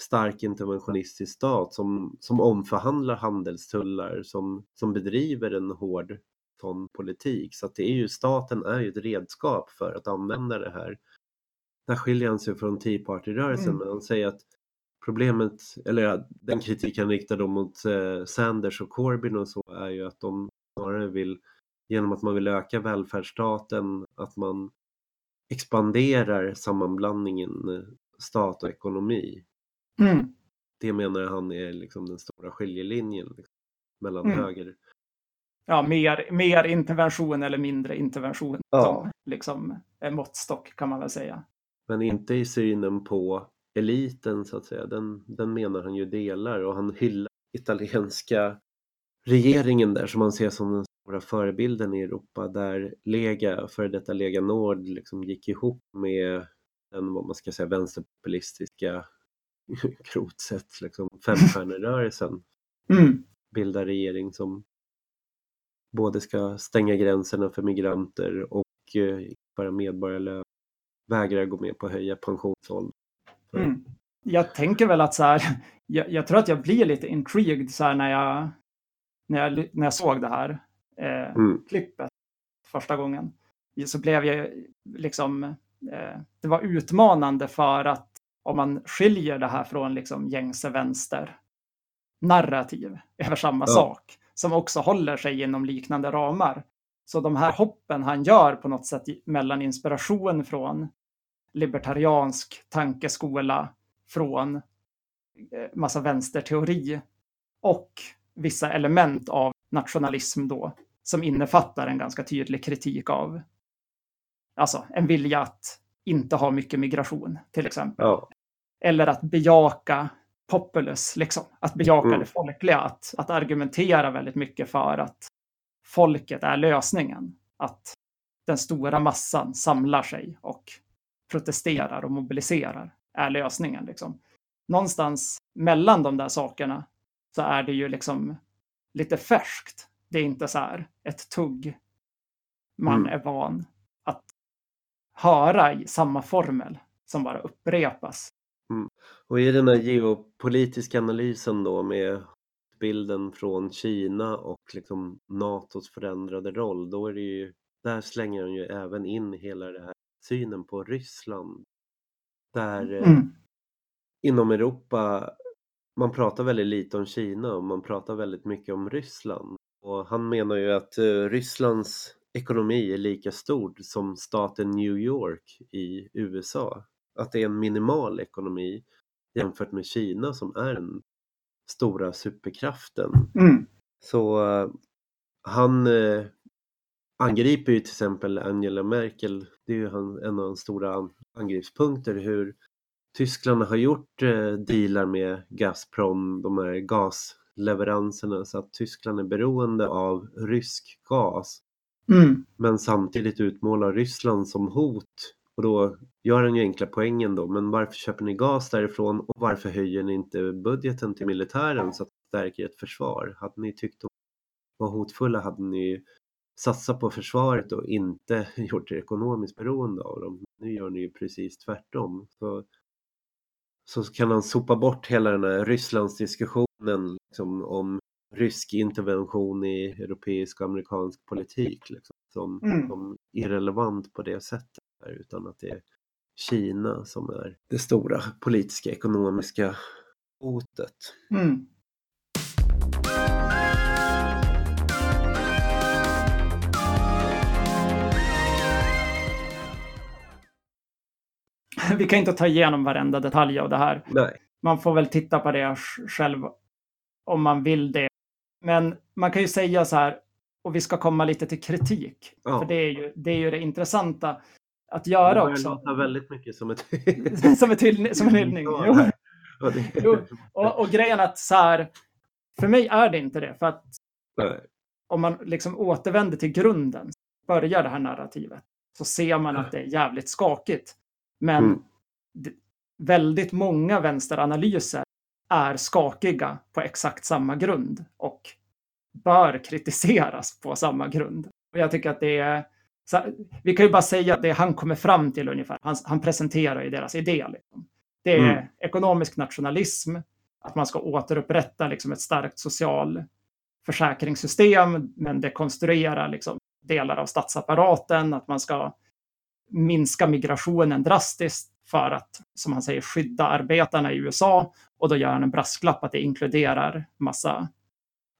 S4: stark interventionistisk stat som, som omförhandlar handelstullar, som, som bedriver en hård sån politik. Så att det är ju, staten är ju ett redskap för att använda det här. Där skiljer han sig från Tea Party-rörelsen, mm. men han säger att problemet, eller ja, den han riktar då mot eh, Sanders och Corbyn och så är ju att de snarare vill, genom att man vill öka välfärdsstaten, att man expanderar sammanblandningen eh, stat och ekonomi.
S3: Mm.
S4: Det menar han är liksom den stora skiljelinjen liksom, mellan
S3: Mm.
S4: höger.
S3: Ja, mer, mer intervention eller mindre intervention
S4: Ja.
S3: som liksom är måttstock kan man väl säga.
S4: Men inte i synen på eliten så att säga. Den, den menar han ju delar och han hyllar italienska regeringen där som man ser som den stora förebilden i Europa där Lega, före detta Lega Nord, liksom gick ihop med den, vad man ska säga, vänsterpopulistiska grovt sett, liksom femstjärnerörelsen
S3: Mm.
S4: bildar regering som både ska stänga gränserna för migranter och eh, införa medborgarlön, vägrar gå med på att höja pensionsåldern.
S3: Mm. Jag tänker väl att så här, jag, jag tror att jag blir lite intrigued så här när jag, när jag, när jag såg det här eh,
S4: Mm.
S3: klippet första gången. Så blev jag liksom, eh, det var utmanande för att om man skiljer det här från liksom gängse vänster narrativ över samma
S4: Ja.
S3: sak som också håller sig inom liknande ramar. Så de här hoppen han gör på något sätt mellan inspiration från libertariansk tankeskola från eh, massa vänsterteori och vissa element av nationalism då som innefattar en ganska tydlig kritik av alltså en vilja att inte ha mycket migration till exempel.
S4: Ja,
S3: Eller att bejaka populus, liksom. Att bejaka
S4: Mm.
S3: det folkliga. Att, att argumentera väldigt mycket för att folket är lösningen. Att den stora massan samlar sig och protesterar och mobiliserar är lösningen. Liksom. Någonstans mellan de där sakerna så är det ju liksom lite färskt. Det är inte så här ett tugg man
S4: Mm.
S3: är van att höra i samma formel som bara upprepas.
S4: Och i den här geopolitiska analysen då med bilden från Kina och liksom NATOs förändrade roll, då är det ju, där slänger han ju även in hela det här synen på Ryssland. Där eh,
S3: Mm.
S4: inom Europa, man pratar väldigt lite om Kina och man pratar väldigt mycket om Ryssland. Och han menar ju att eh, Rysslands ekonomi är lika stor som staten New York i USA. Att det är en minimal ekonomi jämfört med Kina som är den stora superkraften.
S3: Mm.
S4: Så eh, han eh, angriper ju till exempel Angela Merkel. Det är ju han, en av de stora an- angreppspunkter hur Tyskland har gjort eh, dealar med Gazprom, de här gasleveranserna så att Tyskland är beroende av rysk gas
S3: Mm.
S4: men samtidigt utmålar Ryssland som hot och då gör han ju enkla poängen då, men varför köper ni gas därifrån och varför höjer ni inte budgeten till militären så att det stärker ett försvar? Hade ni tyckt de var hotfulla hade ni satsat på försvaret och inte gjort er ekonomiskt beroende av dem. Nu gör ni ju precis tvärtom. Så, så kan han sopa bort hela den här Rysslandsdiskussionen liksom, om rysk intervention i europeisk och amerikansk politik liksom, som,
S3: Mm.
S4: som irrelevant på det sättet utan att det är Kina som är det stora politiska ekonomiska hotet.
S3: Mm. Vi kan inte ta igenom varenda detalj av det här.
S4: Nej,
S3: Man får väl titta på det sj- själv om man vill det. Men man kan ju säga så här, och vi ska komma lite till kritik.
S4: Ja.
S3: För det är, ju, det är ju det intressanta att
S4: det
S3: göra också.
S4: låta väldigt mycket som ett...
S3: som, ett hyll, som en hyllning. Jo.
S4: Det-
S3: Jo, Och, och grejen att så här, för mig är det inte det. För att
S4: Nej.
S3: om man liksom återvänder till grunden, börjar det här narrativet, så ser man att det är jävligt skakigt. Men
S4: Mm.
S3: väldigt många vänsteranalyser är skakiga på exakt samma grund och bör kritiseras på samma grund. Och jag tycker att det är... Så, vi kan ju bara säga att det han kommer fram till ungefär, han, han presenterar ju deras idé. Liksom. Det är
S4: Mm.
S3: ekonomisk nationalism, att man ska återupprätta liksom, ett starkt social försäkringssystem, men dekonstruera liksom, delar av statsapparaten, att man ska minska migrationen drastiskt för att, som han säger, skydda arbetarna i USA. Och då gör han en brasklapp att det inkluderar massa,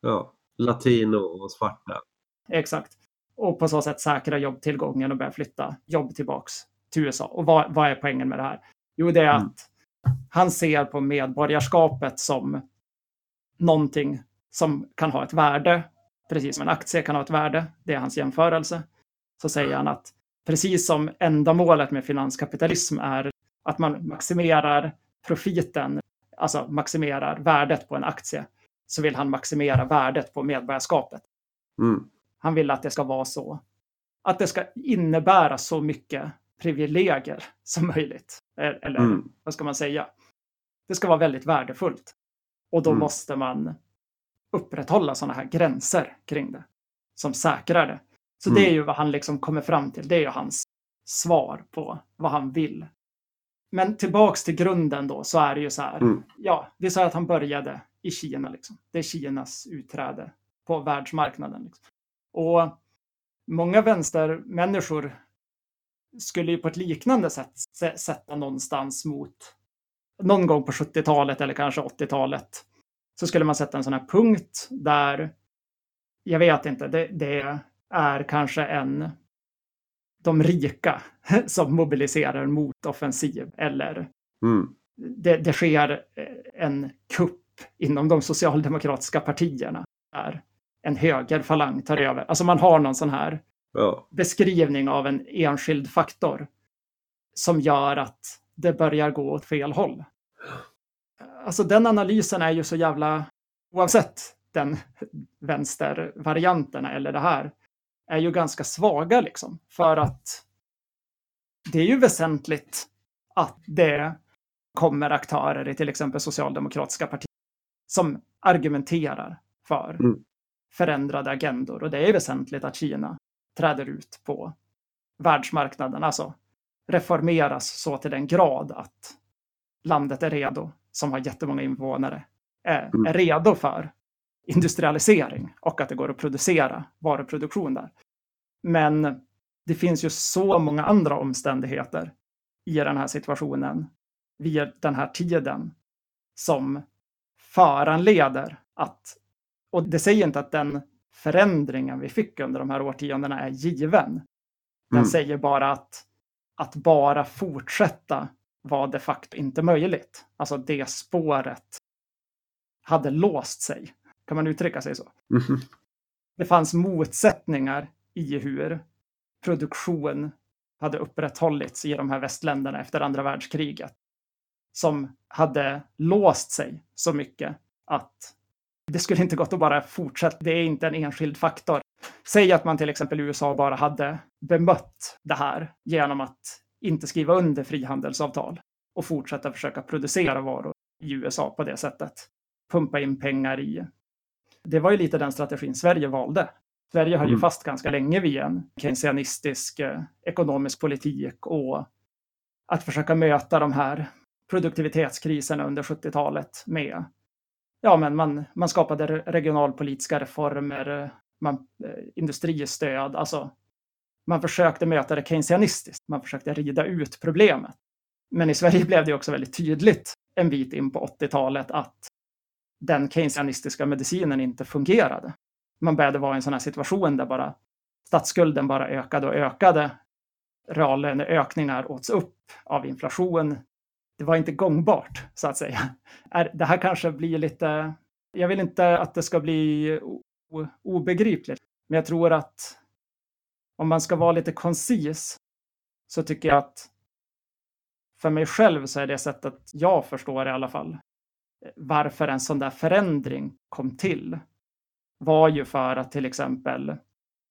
S4: Ja, latino och svarta.
S3: exakt, och på så sätt säkra jobbtillgången och börja flytta jobb tillbaks till USA. Och vad, vad är poängen med det här? Jo, det är
S4: Mm.
S3: att han ser på medborgarskapet som någonting som kan ha ett värde, precis som en aktie kan ha ett värde. Det är hans jämförelse. Så säger han att precis som ändamålet med finanskapitalism är att man maximerar profiten, alltså maximerar värdet på en aktie, så vill han maximera värdet på medborgarskapet.
S4: Mm.
S3: Han vill att det ska vara så. Att det ska innebära så mycket privilegier som möjligt. Eller
S4: Mm.
S3: vad ska man säga? Det ska vara väldigt värdefullt. Och då
S4: Mm.
S3: måste man upprätthålla sådana här gränser kring det. Som säkrar det. Så det är
S4: Mm.
S3: ju vad han liksom kommer fram till. Det är ju hans svar på vad han vill. Men tillbaks till grunden då så är det ju så här.
S4: Mm.
S3: Ja, vi sa att han började i Kina. Liksom. Det är Kinas utträde på världsmarknaden. Liksom. Och många vänstermänniskor skulle ju på ett liknande sätt sä- sätta någonstans mot någon gång på 70-talet eller kanske 80-talet så skulle man sätta en sån här punkt där jag vet inte, det, det är kanske en de rika som mobiliserar mot offensiv eller
S4: Mm.
S3: det, det sker en kupp inom de socialdemokratiska partierna där en högerfalang tar över. Alltså man har någon sån här
S4: Ja.
S3: beskrivning av en enskild faktor som gör att det börjar gå åt fel håll. Alltså den analysen är ju så jävla, oavsett den vänstervarianten eller det här, är ju ganska svaga liksom. För att det är ju väsentligt att det kommer aktörer i till exempel socialdemokratiska partier som argumenterar för
S4: Mm.
S3: Förändrade agendor. Och det är väsentligt att Kina träder ut på världsmarknaden, alltså reformeras så till den grad att landet är redo, som har jättemånga invånare, är,
S4: Mm.
S3: är redo för industrialisering och att det går att producera varuproduktion där. Men det finns ju så många andra omständigheter i den här situationen vid den här tiden som föranleder att, och det säger inte att den förändringen vi fick under de här årtiondena är given. Den
S4: Mm.
S3: säger bara att att bara fortsätta var de facto inte möjligt. Alltså det spåret hade låst sig. Kan man uttrycka sig så?
S4: Mhm.
S3: Det fanns motsättningar i hur produktion hade upprätthållits i de här västländerna efter andra världskriget. Som hade låst sig så mycket att det skulle inte gått att bara fortsätta. Det är inte en enskild faktor. Säg att man till exempel i USA bara hade bemött det här genom att inte skriva under frihandelsavtal och fortsätta försöka producera varor i USA på det sättet. Pumpa in pengar i. Det var ju lite den strategin Sverige valde. Sverige höll ju
S4: Mm.
S3: fast ganska länge vid en keynesianistisk eh, ekonomisk politik och att försöka möta de här produktivitetskriserna under 70-talet med ja, men man, man skapade regionalpolitiska reformer, man, eh, industristöd, alltså man försökte möta det keynesianistiskt, man försökte rida ut problemet. Men i Sverige blev det också väldigt tydligt en bit in på 80-talet att den keynesianistiska medicinen inte fungerade. Man började vara i en sån här situation där bara statsskulden bara ökade och ökade. Reallöneökningar åts upp av inflation. Det var inte gångbart, så att säga. Det här kanske blir lite... Jag vill inte att det ska bli obegripligt, men jag tror att om man ska vara lite koncis så tycker jag att för mig själv så är det sättet jag förstår i alla fall varför en sån där förändring kom till var ju för att till exempel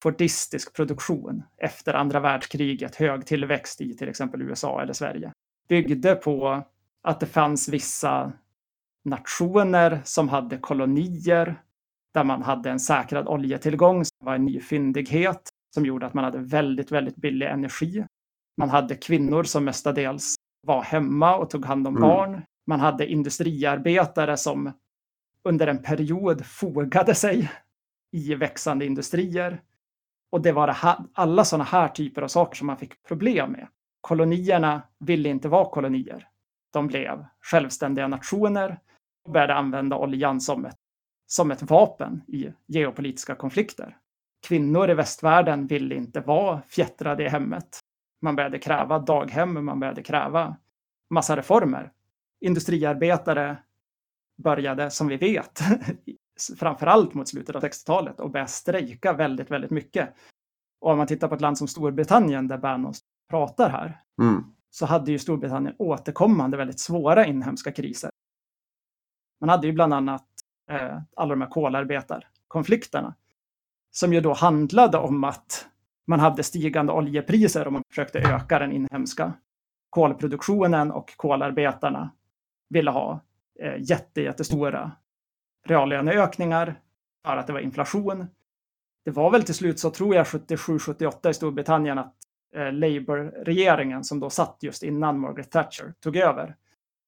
S3: fordistisk produktion efter andra världskriget, hög tillväxt i till exempel USA eller Sverige, byggde på att det fanns vissa nationer som hade kolonier där man hade en säkrad oljetillgång som var en ny fyndighet som gjorde att man hade väldigt, väldigt billig energi. Man hade kvinnor som mestadels var hemma och tog hand om
S4: Mm.
S3: barn. Man hade industriarbetare som under en period fogade sig i växande industrier. Och det var det här, alla sådana här typer av saker som man fick problem med. Kolonierna ville inte vara kolonier. De blev självständiga nationer och började använda oljan som ett, som ett vapen i geopolitiska konflikter. Kvinnor i västvärlden ville inte vara fjättrade i hemmet. Man började kräva daghem, man började kräva massa reformer. Industriarbetare började, som vi vet, framförallt mot slutet av 60-talet och började strejka väldigt, väldigt mycket. Och om man tittar på ett land som Storbritannien där Bannon pratar här,
S4: Mm.
S3: så hade ju Storbritannien återkommande väldigt svåra inhemska kriser. Man hade ju bland annat eh, alla de här kolarbetarkonflikterna som ju då handlade om att man hade stigande oljepriser och man försökte öka den inhemska kolproduktionen och kolarbetarna ville ha eh, jätte, jättestora reallöneökningar för att det var inflation. Det var väl till slut så tror jag 77-78 i Storbritannien att eh, Labour-regeringen som då satt just innan Margaret Thatcher tog över.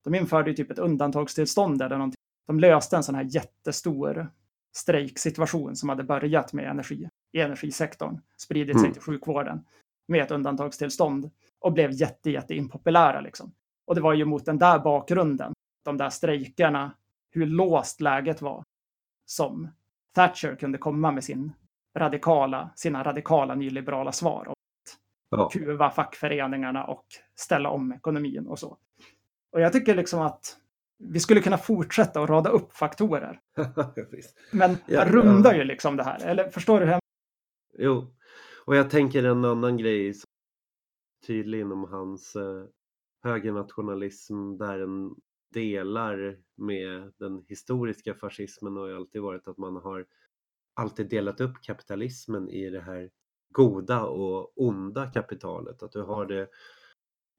S3: De införde ju typ ett undantagstillstånd eller någonting. De löste en sån här jättestor strejksituation som hade börjat med energi i energisektorn, spridit sig
S4: Mm.
S3: till sjukvården med ett undantagstillstånd och blev jätte, jätte impopulära liksom. Och det var ju mot den där bakgrunden, de där strejkerna, hur låst läget var, som Thatcher kunde komma med sin radikala, sina radikala nyliberala svar om
S4: Ja.
S3: kuva fackföreningarna och ställa om ekonomin och så. Och jag tycker liksom att vi skulle kunna fortsätta att rada upp faktorer. Men
S4: Ja,
S3: man rundar
S4: ja.
S3: ju liksom det här. Eller förstår du hur jag
S4: Jo, och jag tänker en annan grej som är tydlig inom hans eh, högernationalism där den delar med den historiska fascismen har ju alltid varit att man har alltid delat upp kapitalismen i det här goda och onda kapitalet. Att du har det,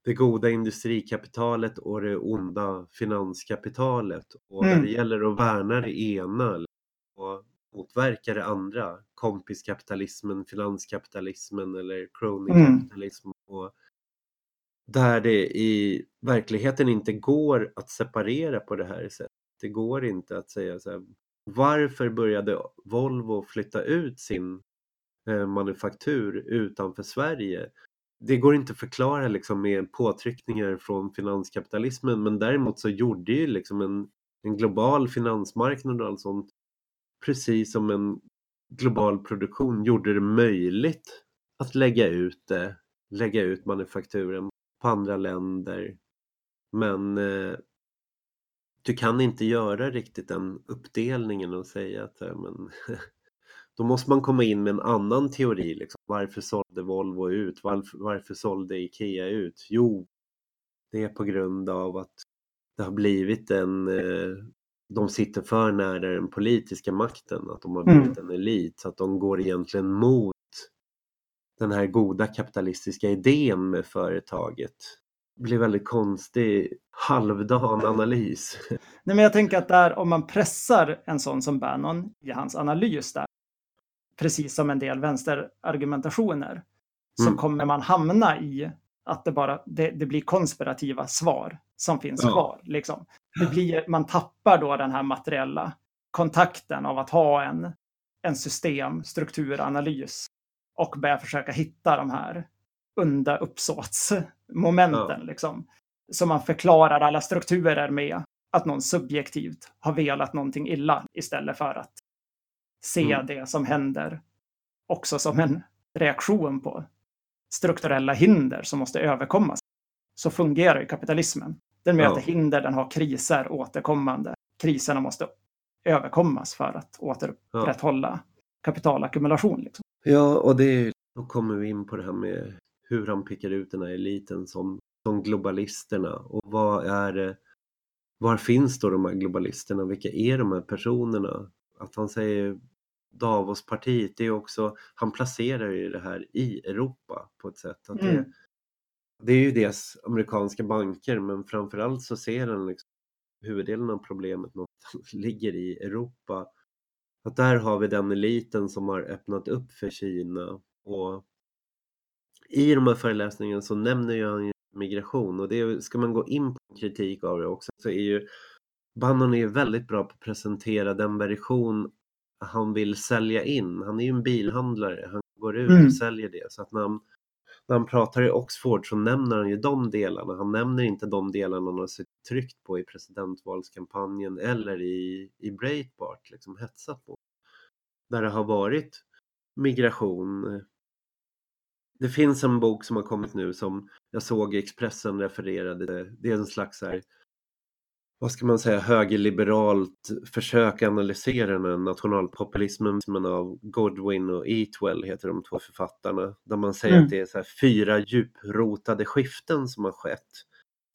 S4: det goda industrikapitalet och det onda finanskapitalet. Och
S3: Mm.
S4: det gäller att värna det ena och motverka det andra, kompiskapitalismen, finanskapitalismen eller crony-kapitalism. Och där det i verkligheten inte går att separera på det här sättet. Det går inte att säga så här, varför började Volvo flytta ut sin Eh, manufaktur utanför Sverige? Det går inte att förklara liksom med påtryckningar från finanskapitalismen men däremot så gjorde ju liksom en, en global finansmarknad och allt sånt precis som en global produktion gjorde det möjligt att lägga ut det, lägga ut manufakturen på andra länder. Men eh, du kan inte göra riktigt den uppdelningen och säga att eh, men, då måste man komma in med en annan teori. Liksom. Varför sålde Volvo ut? Varför, varför sålde Ikea ut? Jo, det är på grund av att det har blivit en eh, de sitter för nära den politiska makten, att de har
S3: Mm.
S4: blivit en elit, så att de går egentligen mot den här goda kapitalistiska idén med företaget. Det blir väldigt konstig halvdan analys.
S3: Nej, men jag tänker att där, om man pressar en sån som Bannon i hans analys där, precis som en del vänsterargumentationer, så
S4: Mm.
S3: kommer man hamna i att det bara det, det blir konspirativa svar som finns
S4: Ja.
S3: kvar. Liksom. Det blir, man tappar då den här materiella kontakten av att ha en, en system, strukturanalys och börja försöka hitta de här onda uppsåtsmomenten. Liksom. Så man förklarar alla strukturer med att någon subjektivt har velat någonting illa istället för att se
S4: Mm.
S3: det som händer också som en reaktion på strukturella hinder som måste överkommas. Så fungerar ju kapitalismen. Den möter
S4: Ja.
S3: hinder, den har kriser återkommande. Kriserna måste överkommas för att återupprätthålla kapitalackumulation. Liksom.
S4: Ja, och det är, då kommer vi in på det här med hur han pekar ut den här eliten som, som globalisterna. Och vad är var finns då de här globalisterna? Vilka är de här personerna? Att han säger Davospartiet, det är också, han placerar ju det här i Europa på ett sätt. Att det,
S3: Mm.
S4: det är ju dels amerikanska banker men framförallt så ser han liksom huvuddelen av problemet ligger i Europa. Att där har vi den eliten som har öppnat upp för Kina och i de här föreläsningarna så nämner ju han migration och det ska man gå in på kritik av det också så är ju Bannon är väldigt bra på att presentera den version han vill sälja in. Han är ju en bilhandlare, han går ut
S3: Mm.
S4: och säljer det. Så att när han, när han pratar i Oxford så nämner han ju de delarna. Han nämner inte de delarna han har suttit tryckt på i presidentvalskampanjen eller i, i Breitbart, liksom hetsat på. Där det har varit migration, det finns en bok som har kommit nu som jag såg Expressen refererade. Det är en slags här, vad ska man säga, högerliberalt försök analysera den här nationalpopulismen av Godwin och Eatwell heter de två författarna. Där man säger
S3: Mm.
S4: att det är så här fyra djuprotade skiften som har skett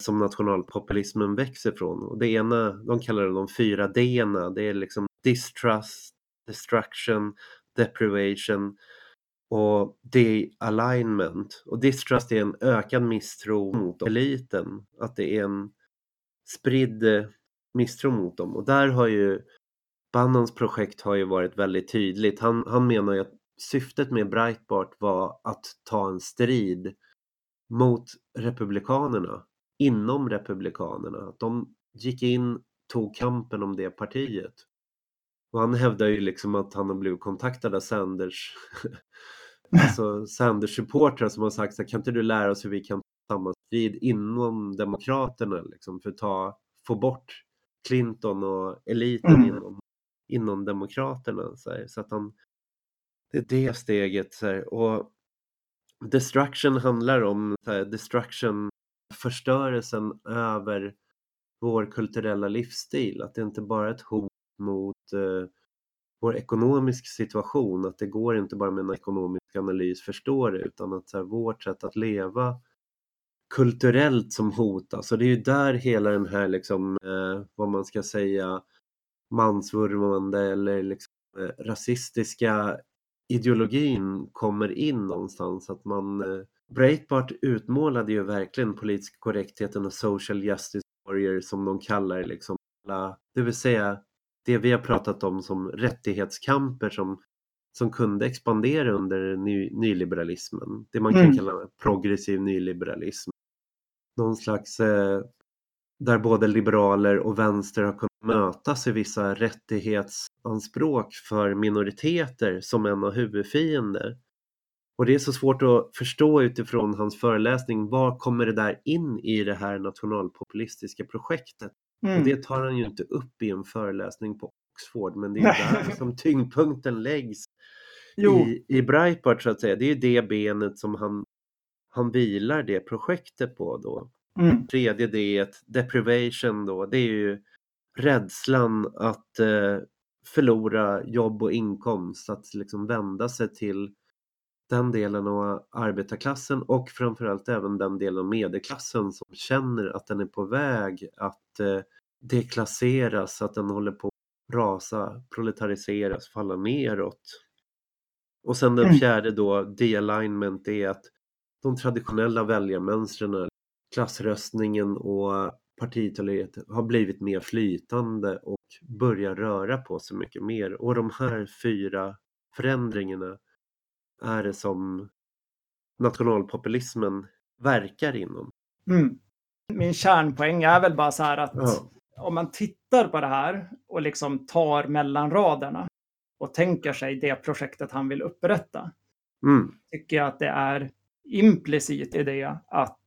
S4: som nationalpopulismen växer från. Och det ena, de kallar det de fyra d det är liksom distrust, destruction, deprivation och de-alignment. Och distrust är en ökad misstro mot eliten, att det är en spridd eh, misstro mot dem. Och där har ju Bannons projekt har ju varit väldigt tydligt. Han, han menar ju att syftet med Breitbart var att ta en strid mot republikanerna, inom republikanerna. Att de gick in, tog kampen om det partiet. Och han hävdar ju liksom att han har blivit kontaktad av Sanders, alltså Sanders-supportrar som har sagt så här, kan inte du lära oss hur vi kan ta samma strid inom Demokraterna liksom, för att ta, få bort Clinton och eliten
S3: Mm.
S4: inom, inom Demokraterna. Så, här, så att han, det är det steget. Så här, och Destruction handlar om så här, destruction, förstörelsen över vår kulturella livsstil. Att det inte bara är ett hot mot eh, vår ekonomiska situation, att det går inte bara med en ekonomisk analys förstå det, utan att så här, vårt sätt att leva kulturellt som hotas. Och det är ju där hela den här, liksom, eh, vad man ska säga, mansvurmande eller liksom, eh, rasistiska ideologin kommer in någonstans. Att man, eh, Breitbart utmålade ju verkligen politisk korrektheten och social justice warrior som de kallar liksom, alla- det vill säga det vi har pratat om som rättighetskamper som, som kunde expandera under ny, nyliberalismen. Det man kan
S3: Mm.
S4: kalla progressiv nyliberalism. Någon slags eh, där både liberaler och vänster har kunnat mötas i vissa rättighetsanspråk för minoriteter som en av huvudfiender. Och det är så svårt att förstå utifrån hans föreläsning, var kommer det där in i det här nationalpopulistiska projektet?
S3: Mm.
S4: Och det tar han ju inte upp i en föreläsning på Oxford, men det är där som tyngdpunkten läggs
S3: Jo,
S4: i, i Breitbart så att säga. Det är ju det benet som han, han vilar det projektet på då.
S3: mm.
S4: Tredje det, deprivation då, det är ju rädslan att eh, förlora jobb och inkomst, att liksom vända sig till den delen av arbetarklassen och framförallt även den delen av medelklassen som känner att den är på väg att eh, deklasseras, att den håller på att rasa, proletariseras, falla neråt. Och sen den
S3: Mm.
S4: fjärde då, de-alignment, är att de traditionella väljarmönstren, klassröstningen och partitillhörighet har blivit mer flytande och börjar röra på sig mycket mer. Och de här fyra förändringarna är det som nationalpopulismen verkar inom.
S3: Mm. Min kärnpoäng är väl bara så här att
S4: Ja.
S3: om man tittar på det här och liksom tar mellan raderna och tänker sig det projektet han vill upprätta,
S4: Mm.
S3: tycker jag att det är implicit i det att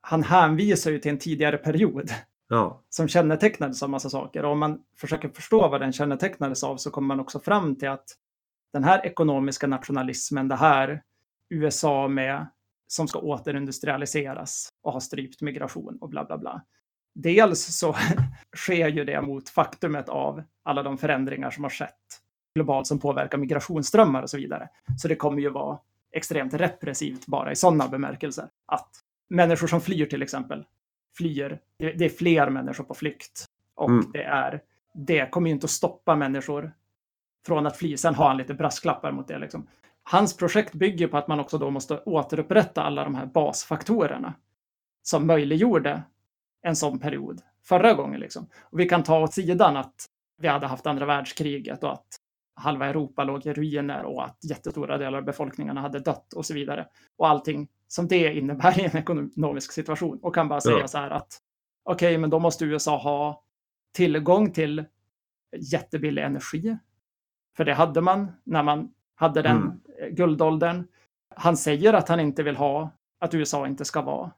S3: han hänvisar ju till en tidigare period
S4: Ja.
S3: som kännetecknades av massa saker. Och om man försöker förstå vad den kännetecknades av så kommer man också fram till att den här ekonomiska nationalismen, det här USA med som ska återindustrialiseras och ha strypt migration och bla bla bla. Dels så sker ju det mot faktumet av alla de förändringar som har skett globalt som påverkar migrationsströmmar och så vidare. Så det kommer ju vara extremt repressivt bara i sådana bemärkelser. Att människor som flyr till exempel, flyr, det det är fler människor på flykt. Och
S4: Mm.
S3: det är, det kommer ju inte att stoppa människor från att fly. Sen har han lite brasklappar mot det. Liksom. Hans projekt bygger på att man också då måste återupprätta alla de här basfaktorerna som möjliggjorde en sån period förra gången. Liksom. Och vi kan ta åt sidan att vi hade haft andra världskriget och att halva Europa låg i ruiner och att jättestora delar av befolkningarna hade dött och så vidare. Och allting som det innebär i en ekonomisk situation. Och kan bara säga
S4: Ja.
S3: så här att okej, men då måste USA ha tillgång till jättebillig energi. För det hade man när man hade den
S4: Mm.
S3: guldåldern. Han säger att han inte vill ha, att USA inte ska vara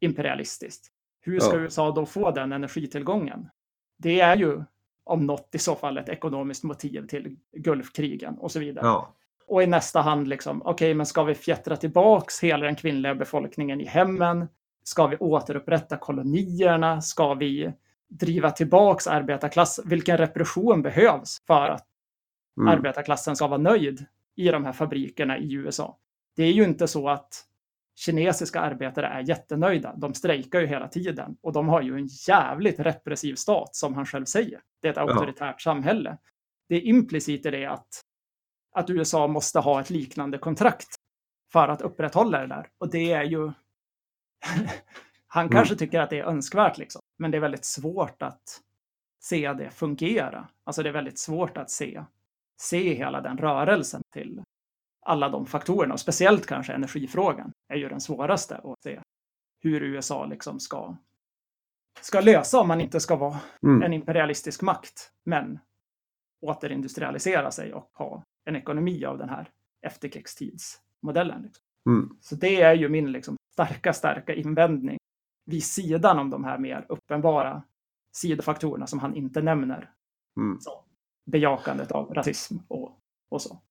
S3: imperialistiskt. Hur ska
S4: Ja.
S3: USA då få den energitillgången? Det är ju om något i så fall ett ekonomiskt motiv till Gulfkrigen och så vidare.
S4: ja.
S3: och i nästa hand, liksom, okej, okay, men ska vi fjättra tillbaks hela den kvinnliga befolkningen i hemmen? Ska vi återupprätta kolonierna? Ska vi driva tillbaks arbetarklassen? Vilken repression behövs för att mm. arbetarklassen ska vara nöjd i de här fabrikerna i USA? Det är ju inte så att kinesiska arbetare är jättenöjda. De strejkar ju hela tiden och de har ju en jävligt repressiv stat som han själv säger. Det är ett auktoritärt ja. samhälle. Det är implicit i det att, att USA måste ha ett liknande kontrakt för att upprätthålla det där. Och det är ju... han mm. kanske tycker att det är önskvärt, liksom. men det är väldigt svårt att se det fungera. Alltså det är väldigt svårt att se, se hela den rörelsen till alla de faktorerna och speciellt kanske energifrågan är ju den svåraste att se hur USA liksom ska, ska lösa om man inte ska vara mm. en imperialistisk makt men återindustrialisera sig och ha en ekonomi av den här efterkrigstidsmodellen. Liksom. Mm. Så det är ju min liksom, starka, starka invändning vid sidan om de här mer uppenbara sidofaktorerna som han inte nämner. Mm. Så, bejakandet av rasism och, och så.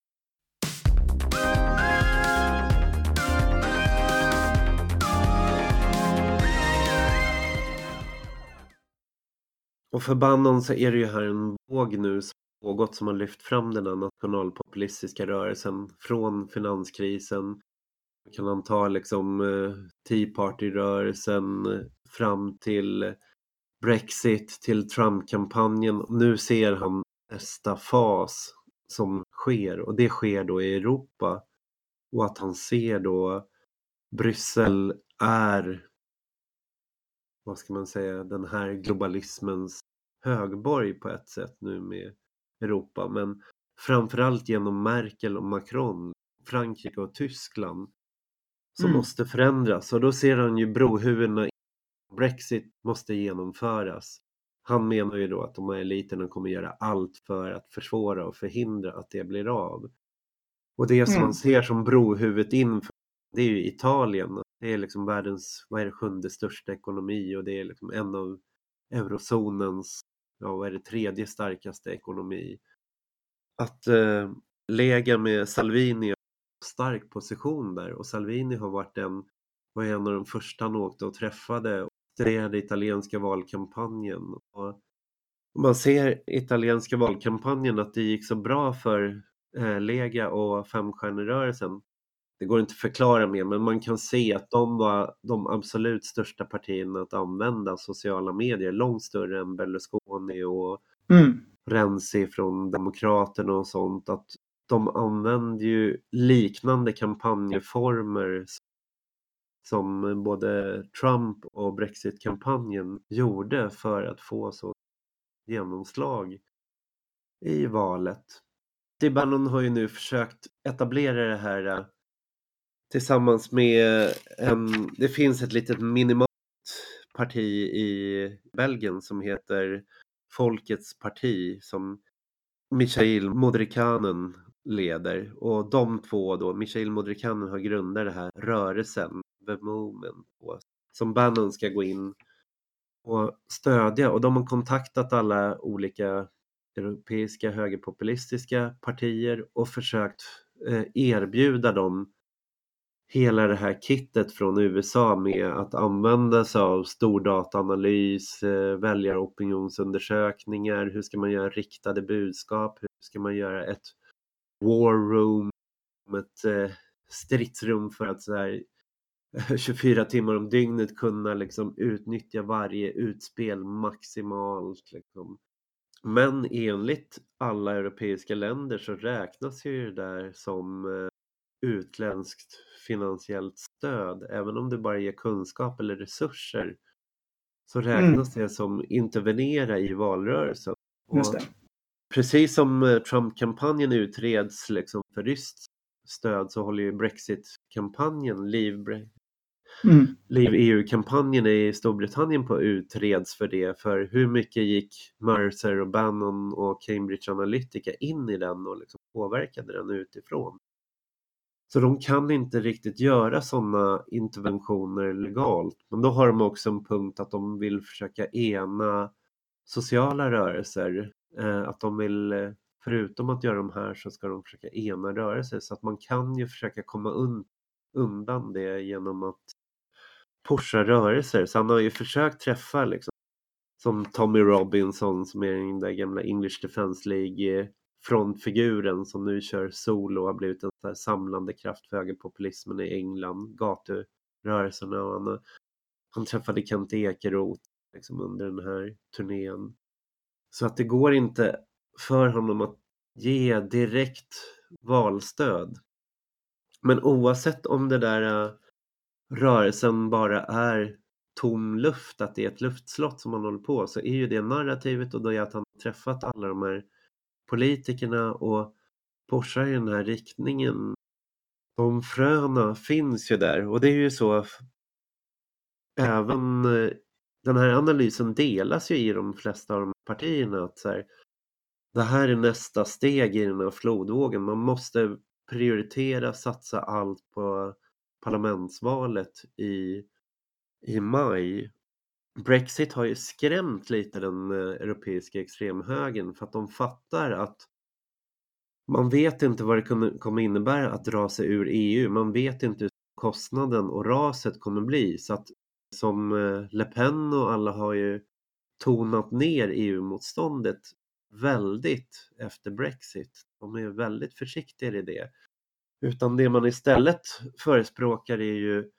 S4: Och för Bannon så är det ju här en våg nu som pågått som har lyft fram den här nationalpopulistiska rörelsen från finanskrisen. Kan man ta liksom eh, Tea Party-rörelsen eh, fram till Brexit, till Trump-kampanjen. Nu ser han nästa fas som sker och det sker då i Europa. Och att han ser då Bryssel är vad ska man säga, den här globalismens högborg på ett sätt nu med Europa. Men framförallt genom Merkel och Macron, Frankrike och Tyskland som mm. måste förändras. Och då ser han ju brohuvudena Brexit måste genomföras. Han menar ju då att de här eliterna kommer göra allt för att försvåra och förhindra att det blir av. Och det som mm. man ser som brohuvudet inför det är ju Italien. Det är liksom världens, vad är det, sjunde största ekonomi och det är liksom en av eurozonens, ja vad är det, tredje starkaste ekonomi. Att eh, Lega med Salvini har stark position där och Salvini har varit en, var en av de första han åkte och träffade och studerade italienska valkampanjen. Och man ser italienska valkampanjen att det gick så bra för eh, Lega och femstjärnerörelsen det går inte att förklara mer, men man kan se att de var de absolut största partierna att använda sociala medier, långt större än Berlusconi och mm. Renzi från Demokraterna och sånt. Att de använde ju liknande kampanjformer som både Trump och Brexit-kampanjen gjorde för att få så genomslag i valet. Bannon har ju nu försökt etablera det här tillsammans med um, det finns ett litet minimalt parti i Belgien som heter Folkets parti som Michail Modrikanen leder. Och de två då, Michail Modrikanen har grundat den här rörelsen, The Movement, som Bannon ska gå in och stödja. Och de har kontaktat alla olika europeiska högerpopulistiska partier och försökt eh, erbjuda dem hela det här kittet från USA med att använda sig av stordataanalys, eh, väljaropinionsundersökningar, hur ska man göra riktade budskap, hur ska man göra ett war room, ett eh, stridsrum för att så här, eh, 24 timmar om dygnet kunna liksom utnyttja varje utspel maximalt. Liksom. Men enligt alla europeiska länder så räknas ju det där som utländskt finansiellt stöd, även om det bara ger kunskap eller resurser, så mm. räknas mm. det som intervenera i valrörelsen. Precis som eh, Trump-kampanjen utreds liksom för ryskt stöd så håller ju Brexit-kampanjen, Leave, mm. Leave EU-kampanjen i Storbritannien på utreds för det. För hur mycket gick Mercer och Bannon och Cambridge Analytica in i den och liksom påverkade den utifrån? Så de kan inte riktigt göra sådana interventioner legalt. Men då har de också en punkt att de vill försöka ena sociala rörelser. Eh, att de vill eh, förutom att göra de här så ska de försöka ena rörelser så att man kan ju försöka komma un undan det genom att pusha rörelser. Så han har ju försökt träffa liksom som Tommy Robinson som är den där gamla English Defence League eh, frontfiguren som nu kör solo och har blivit en så samlande kraft för högerpopulismen i England, gaturörelserna och han, han träffade Kent Ekeroth liksom under den här turnén. Så att det går inte för honom att ge direkt valstöd. Men oavsett om det där äh, rörelsen bara är tom luft, att det är ett luftslott som han håller på, så är ju det narrativet och då är att han träffat alla de här politikerna och pushar i den här riktningen. De fröna finns ju där och det är ju så även eh, den här analysen delas ju i de flesta av de partierna att så här, det här är nästa steg i den här flodvågen. Man måste prioritera, satsa allt på parlamentsvalet i, i maj. Brexit har ju skrämt lite den eh, europeiska extremhögern för att de fattar att man vet inte vad det kommer innebära att dra sig ur EU. Man vet inte hur kostnaden och raset kommer bli. Så att som eh, Le Pen och alla har ju tonat ner EU-motståndet väldigt efter Brexit. De är väldigt försiktiga i det. Utan det man istället förespråkar är ju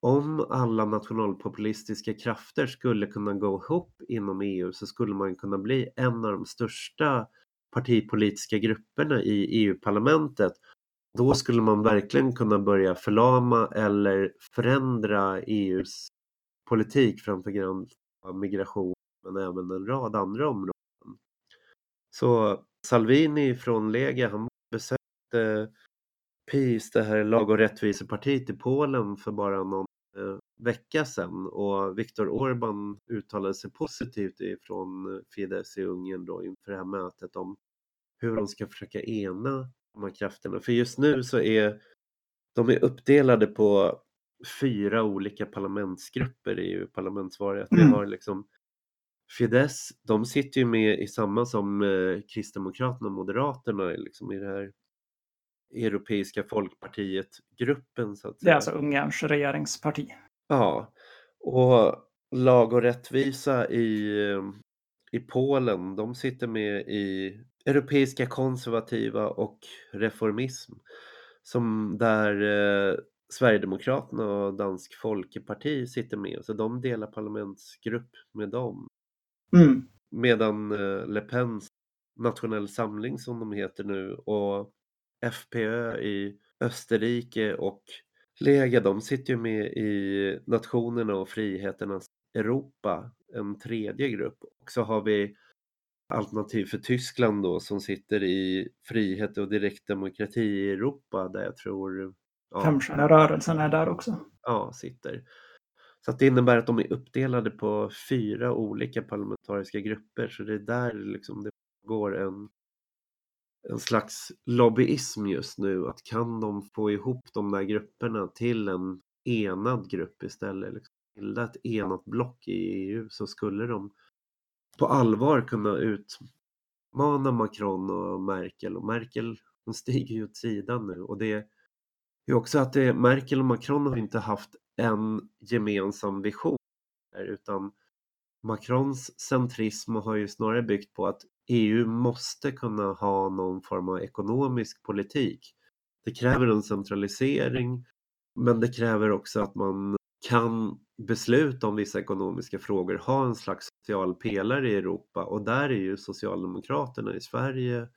S4: om alla nationalpopulistiska krafter skulle kunna gå ihop inom EU så skulle man kunna bli en av de största partipolitiska grupperna i EU-parlamentet. Då skulle man verkligen kunna börja förlama eller förändra EUs politik framför allt migration men även en rad andra områden. Så Salvini från Lega, han besökte PiS, det här lag och rättvisepartiet i Polen för bara någon vecka sedan och Viktor Orban uttalade sig positivt ifrån Fidesz i Ungern då inför det här mötet om hur de ska försöka ena de här krafterna. För just nu så är de är uppdelade på fyra olika parlamentsgrupper i parlamentsvalet. Vi mm. har liksom Fidesz, de sitter ju med i samma som eh, Kristdemokraterna och Moderaterna liksom i det här Europeiska folkpartiet-gruppen. Så att
S3: säga. Det är alltså Ungerns regeringsparti.
S4: Ja, och Lag och rättvisa i, i Polen, de sitter med i Europeiska konservativa och reformism. Som där eh, Sverigedemokraterna och Dansk Folkeparti sitter med, så de delar parlamentsgrupp med dem. Mm. Medan eh, Le Pens Nationell Samling som de heter nu och FPÖ i Österrike och Lega, de sitter ju med i Nationerna och friheternas Europa, en tredje grupp. Och så har vi Alternativ för Tyskland då som sitter i Frihet och direktdemokrati i Europa där jag tror
S3: ja, Femstjärnerörelsen är där också.
S4: Ja, sitter. Så att det innebär att de är uppdelade på fyra olika parlamentariska grupper så det är där liksom det går en en slags lobbyism just nu. Att kan de få ihop de där grupperna till en enad grupp istället, liksom, bilda ett enat block i EU så skulle de på allvar kunna utmana Macron och Merkel. Och Merkel hon stiger ju åt sidan nu och det är också att det, Merkel och Macron har inte haft en gemensam vision utan Macrons centrism har ju snarare byggt på att EU måste kunna ha någon form av ekonomisk politik. Det kräver en centralisering men det kräver också att man kan besluta om vissa ekonomiska frågor, ha en slags social pelare i Europa och där är ju Socialdemokraterna i Sverige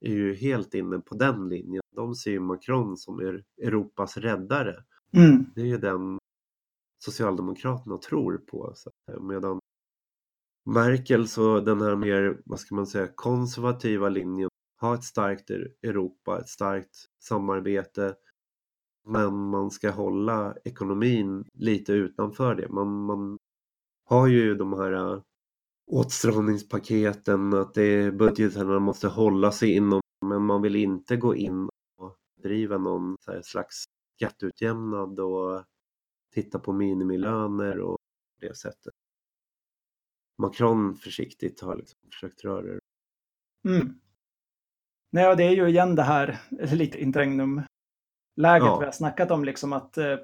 S4: är ju helt inne på den linjen. De ser ju Macron som är Europas räddare. Mm. Det är ju den Socialdemokraterna tror på. Medan Merkel så den här mer, vad ska man säga, konservativa linjen, ha ett starkt e-, Europa, ett starkt samarbete, men man ska hålla ekonomin lite utanför det. Man, man har ju de här äh, åtstramningspaketen, att det, budgetarna måste hålla sig inom, men man vill inte gå in och driva någon slags skatteutjämnad och titta på minimilöner och det sättet. Macron försiktigt har liksom försökt röra det.
S3: Mm. Nej, det är ju igen det här lite interregnum-läget
S4: Ja.
S3: vi har snackat om, liksom att eh,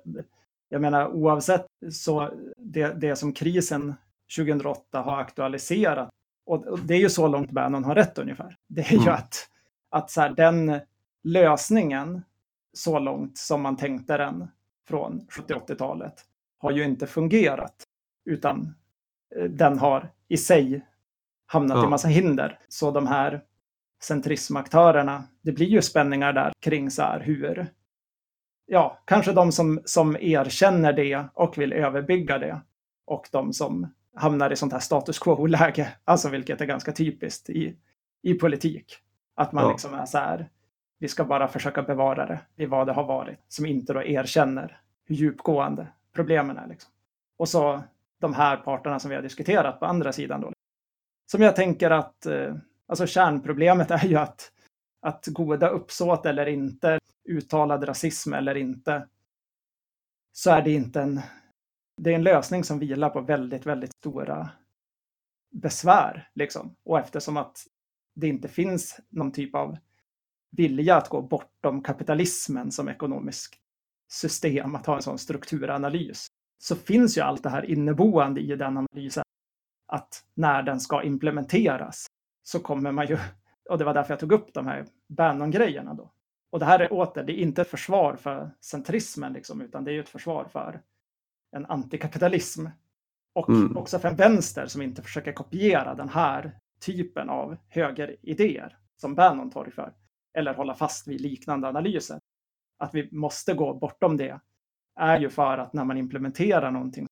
S3: jag menar oavsett så det, det som krisen 2008 har aktualiserat, och det är ju så långt Bannon har rätt ungefär, det är ju
S4: Mm.
S3: att, att så här, den lösningen så långt som man tänkte den från 70-80-talet har ju inte fungerat, utan den har i sig hamnat i
S4: Ja.
S3: massa hinder. Så de här centrismaktörerna, det blir ju spänningar där kring så här hur, ja, kanske de som, som erkänner det och vill överbygga det och de som hamnar i sånt här status quo-läge, alltså vilket är ganska typiskt i, i politik. Att man
S4: Ja.
S3: liksom är så här, vi ska bara försöka bevara det i vad det har varit, som inte då erkänner hur djupgående problemen är. Liksom. Och så de här parterna som vi har diskuterat på andra sidan då. Som jag tänker att, eh, alltså kärnproblemet är ju att, att goda uppsåt eller inte, uttalad rasism eller inte, så är det inte en, det är en lösning som vilar på väldigt, väldigt stora besvär. Liksom. Och eftersom att det inte finns någon typ av vilja att gå bortom kapitalismen som ekonomisk system, att ha en sån strukturanalys, så finns ju allt det här inneboende i den analysen. Att när den ska implementeras så kommer man ju, och det var därför jag tog upp de här Bannon-grejerna då. Och det här är åter, det är inte ett försvar för centrismen, liksom, utan det är ju ett försvar för en antikapitalism. Och
S4: Mm.
S3: också för en vänster som inte försöker kopiera den här typen av högeridéer som Bannon torgför. Eller hålla fast vid liknande analyser. Att vi måste gå bortom det är ju för att när man implementerar någonting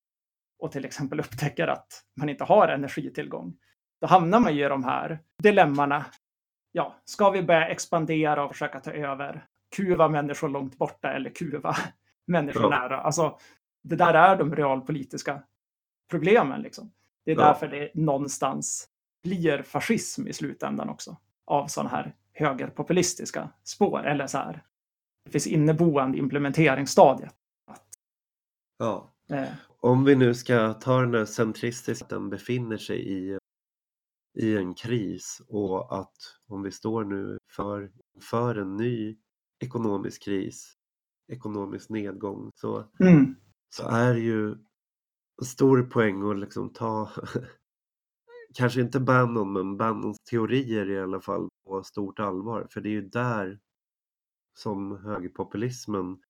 S3: och till exempel upptäcker att man inte har energitillgång, då hamnar man ju i de här dilemmana. Ja, ska vi börja expandera och försöka ta över, kuva människor långt borta eller kuva människor
S4: Ja.
S3: nära? Alltså, det där är de realpolitiska problemen. Liksom. Det är
S4: Ja.
S3: därför det någonstans blir fascism i slutändan också av sådana här högerpopulistiska spår. Eller så här, det finns inneboende implementeringsstadiet.
S4: Ja.
S3: Eh,
S4: Om vi nu ska ta den här centristiska, att den befinner sig i, i en kris och att om vi står nu för, för en ny ekonomisk kris, ekonomisk nedgång, så,
S3: mm,
S4: så är det ju en stor poäng att liksom ta, kanske inte Bannon, men Bannons teorier i alla fall på stort allvar. För det är ju där som högerpopulismen,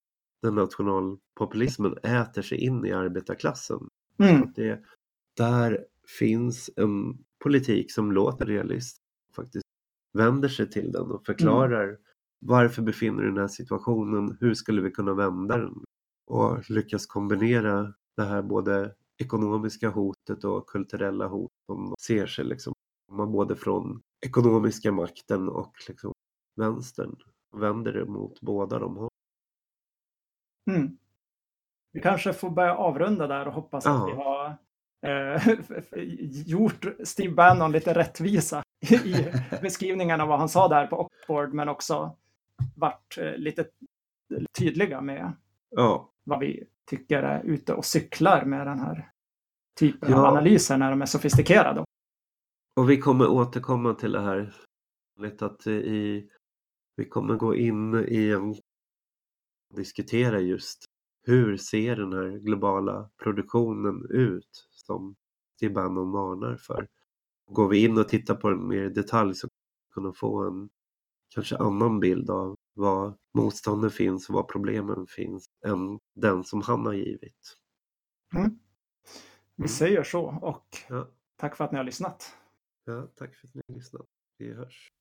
S4: den nationalpopulismen äter sig in i arbetarklassen.
S3: mm,
S4: det, där finns en politik som låter realistisk faktiskt vänder sig till den och förklarar varför befinner du dig i den här situationen, hur skulle vi kunna vända den? Och lyckas kombinera det här både ekonomiska hotet och kulturella hot som ser sig liksom både från ekonomiska makten och liksom vänstern. Vänder det mot båda de hållen.
S3: Mm. Vi kanske får börja avrunda där och hoppas
S4: Ja.
S3: att vi har eh, gjort Steve Bannon lite rättvisa i beskrivningen av vad han sa där på Oxford, men också varit eh, lite tydliga med
S4: Ja,
S3: vad vi tycker är ute och cyklar med den här typen av
S4: Ja.
S3: analyser när de är sofistikerade.
S4: Och vi kommer återkomma till det här. Att i, vi kommer gå in i en diskutera just hur ser den här globala produktionen ut som Steve Bannon varnar för. Går vi in och tittar på den mer i detalj så kan vi få en kanske annan bild av var motstånden finns och var problemen finns än den som han har givit.
S3: Vi säger så och
S4: Ja,
S3: tack för att ni har lyssnat.
S4: ja tack för att ni har lyssnat. Vi hörs.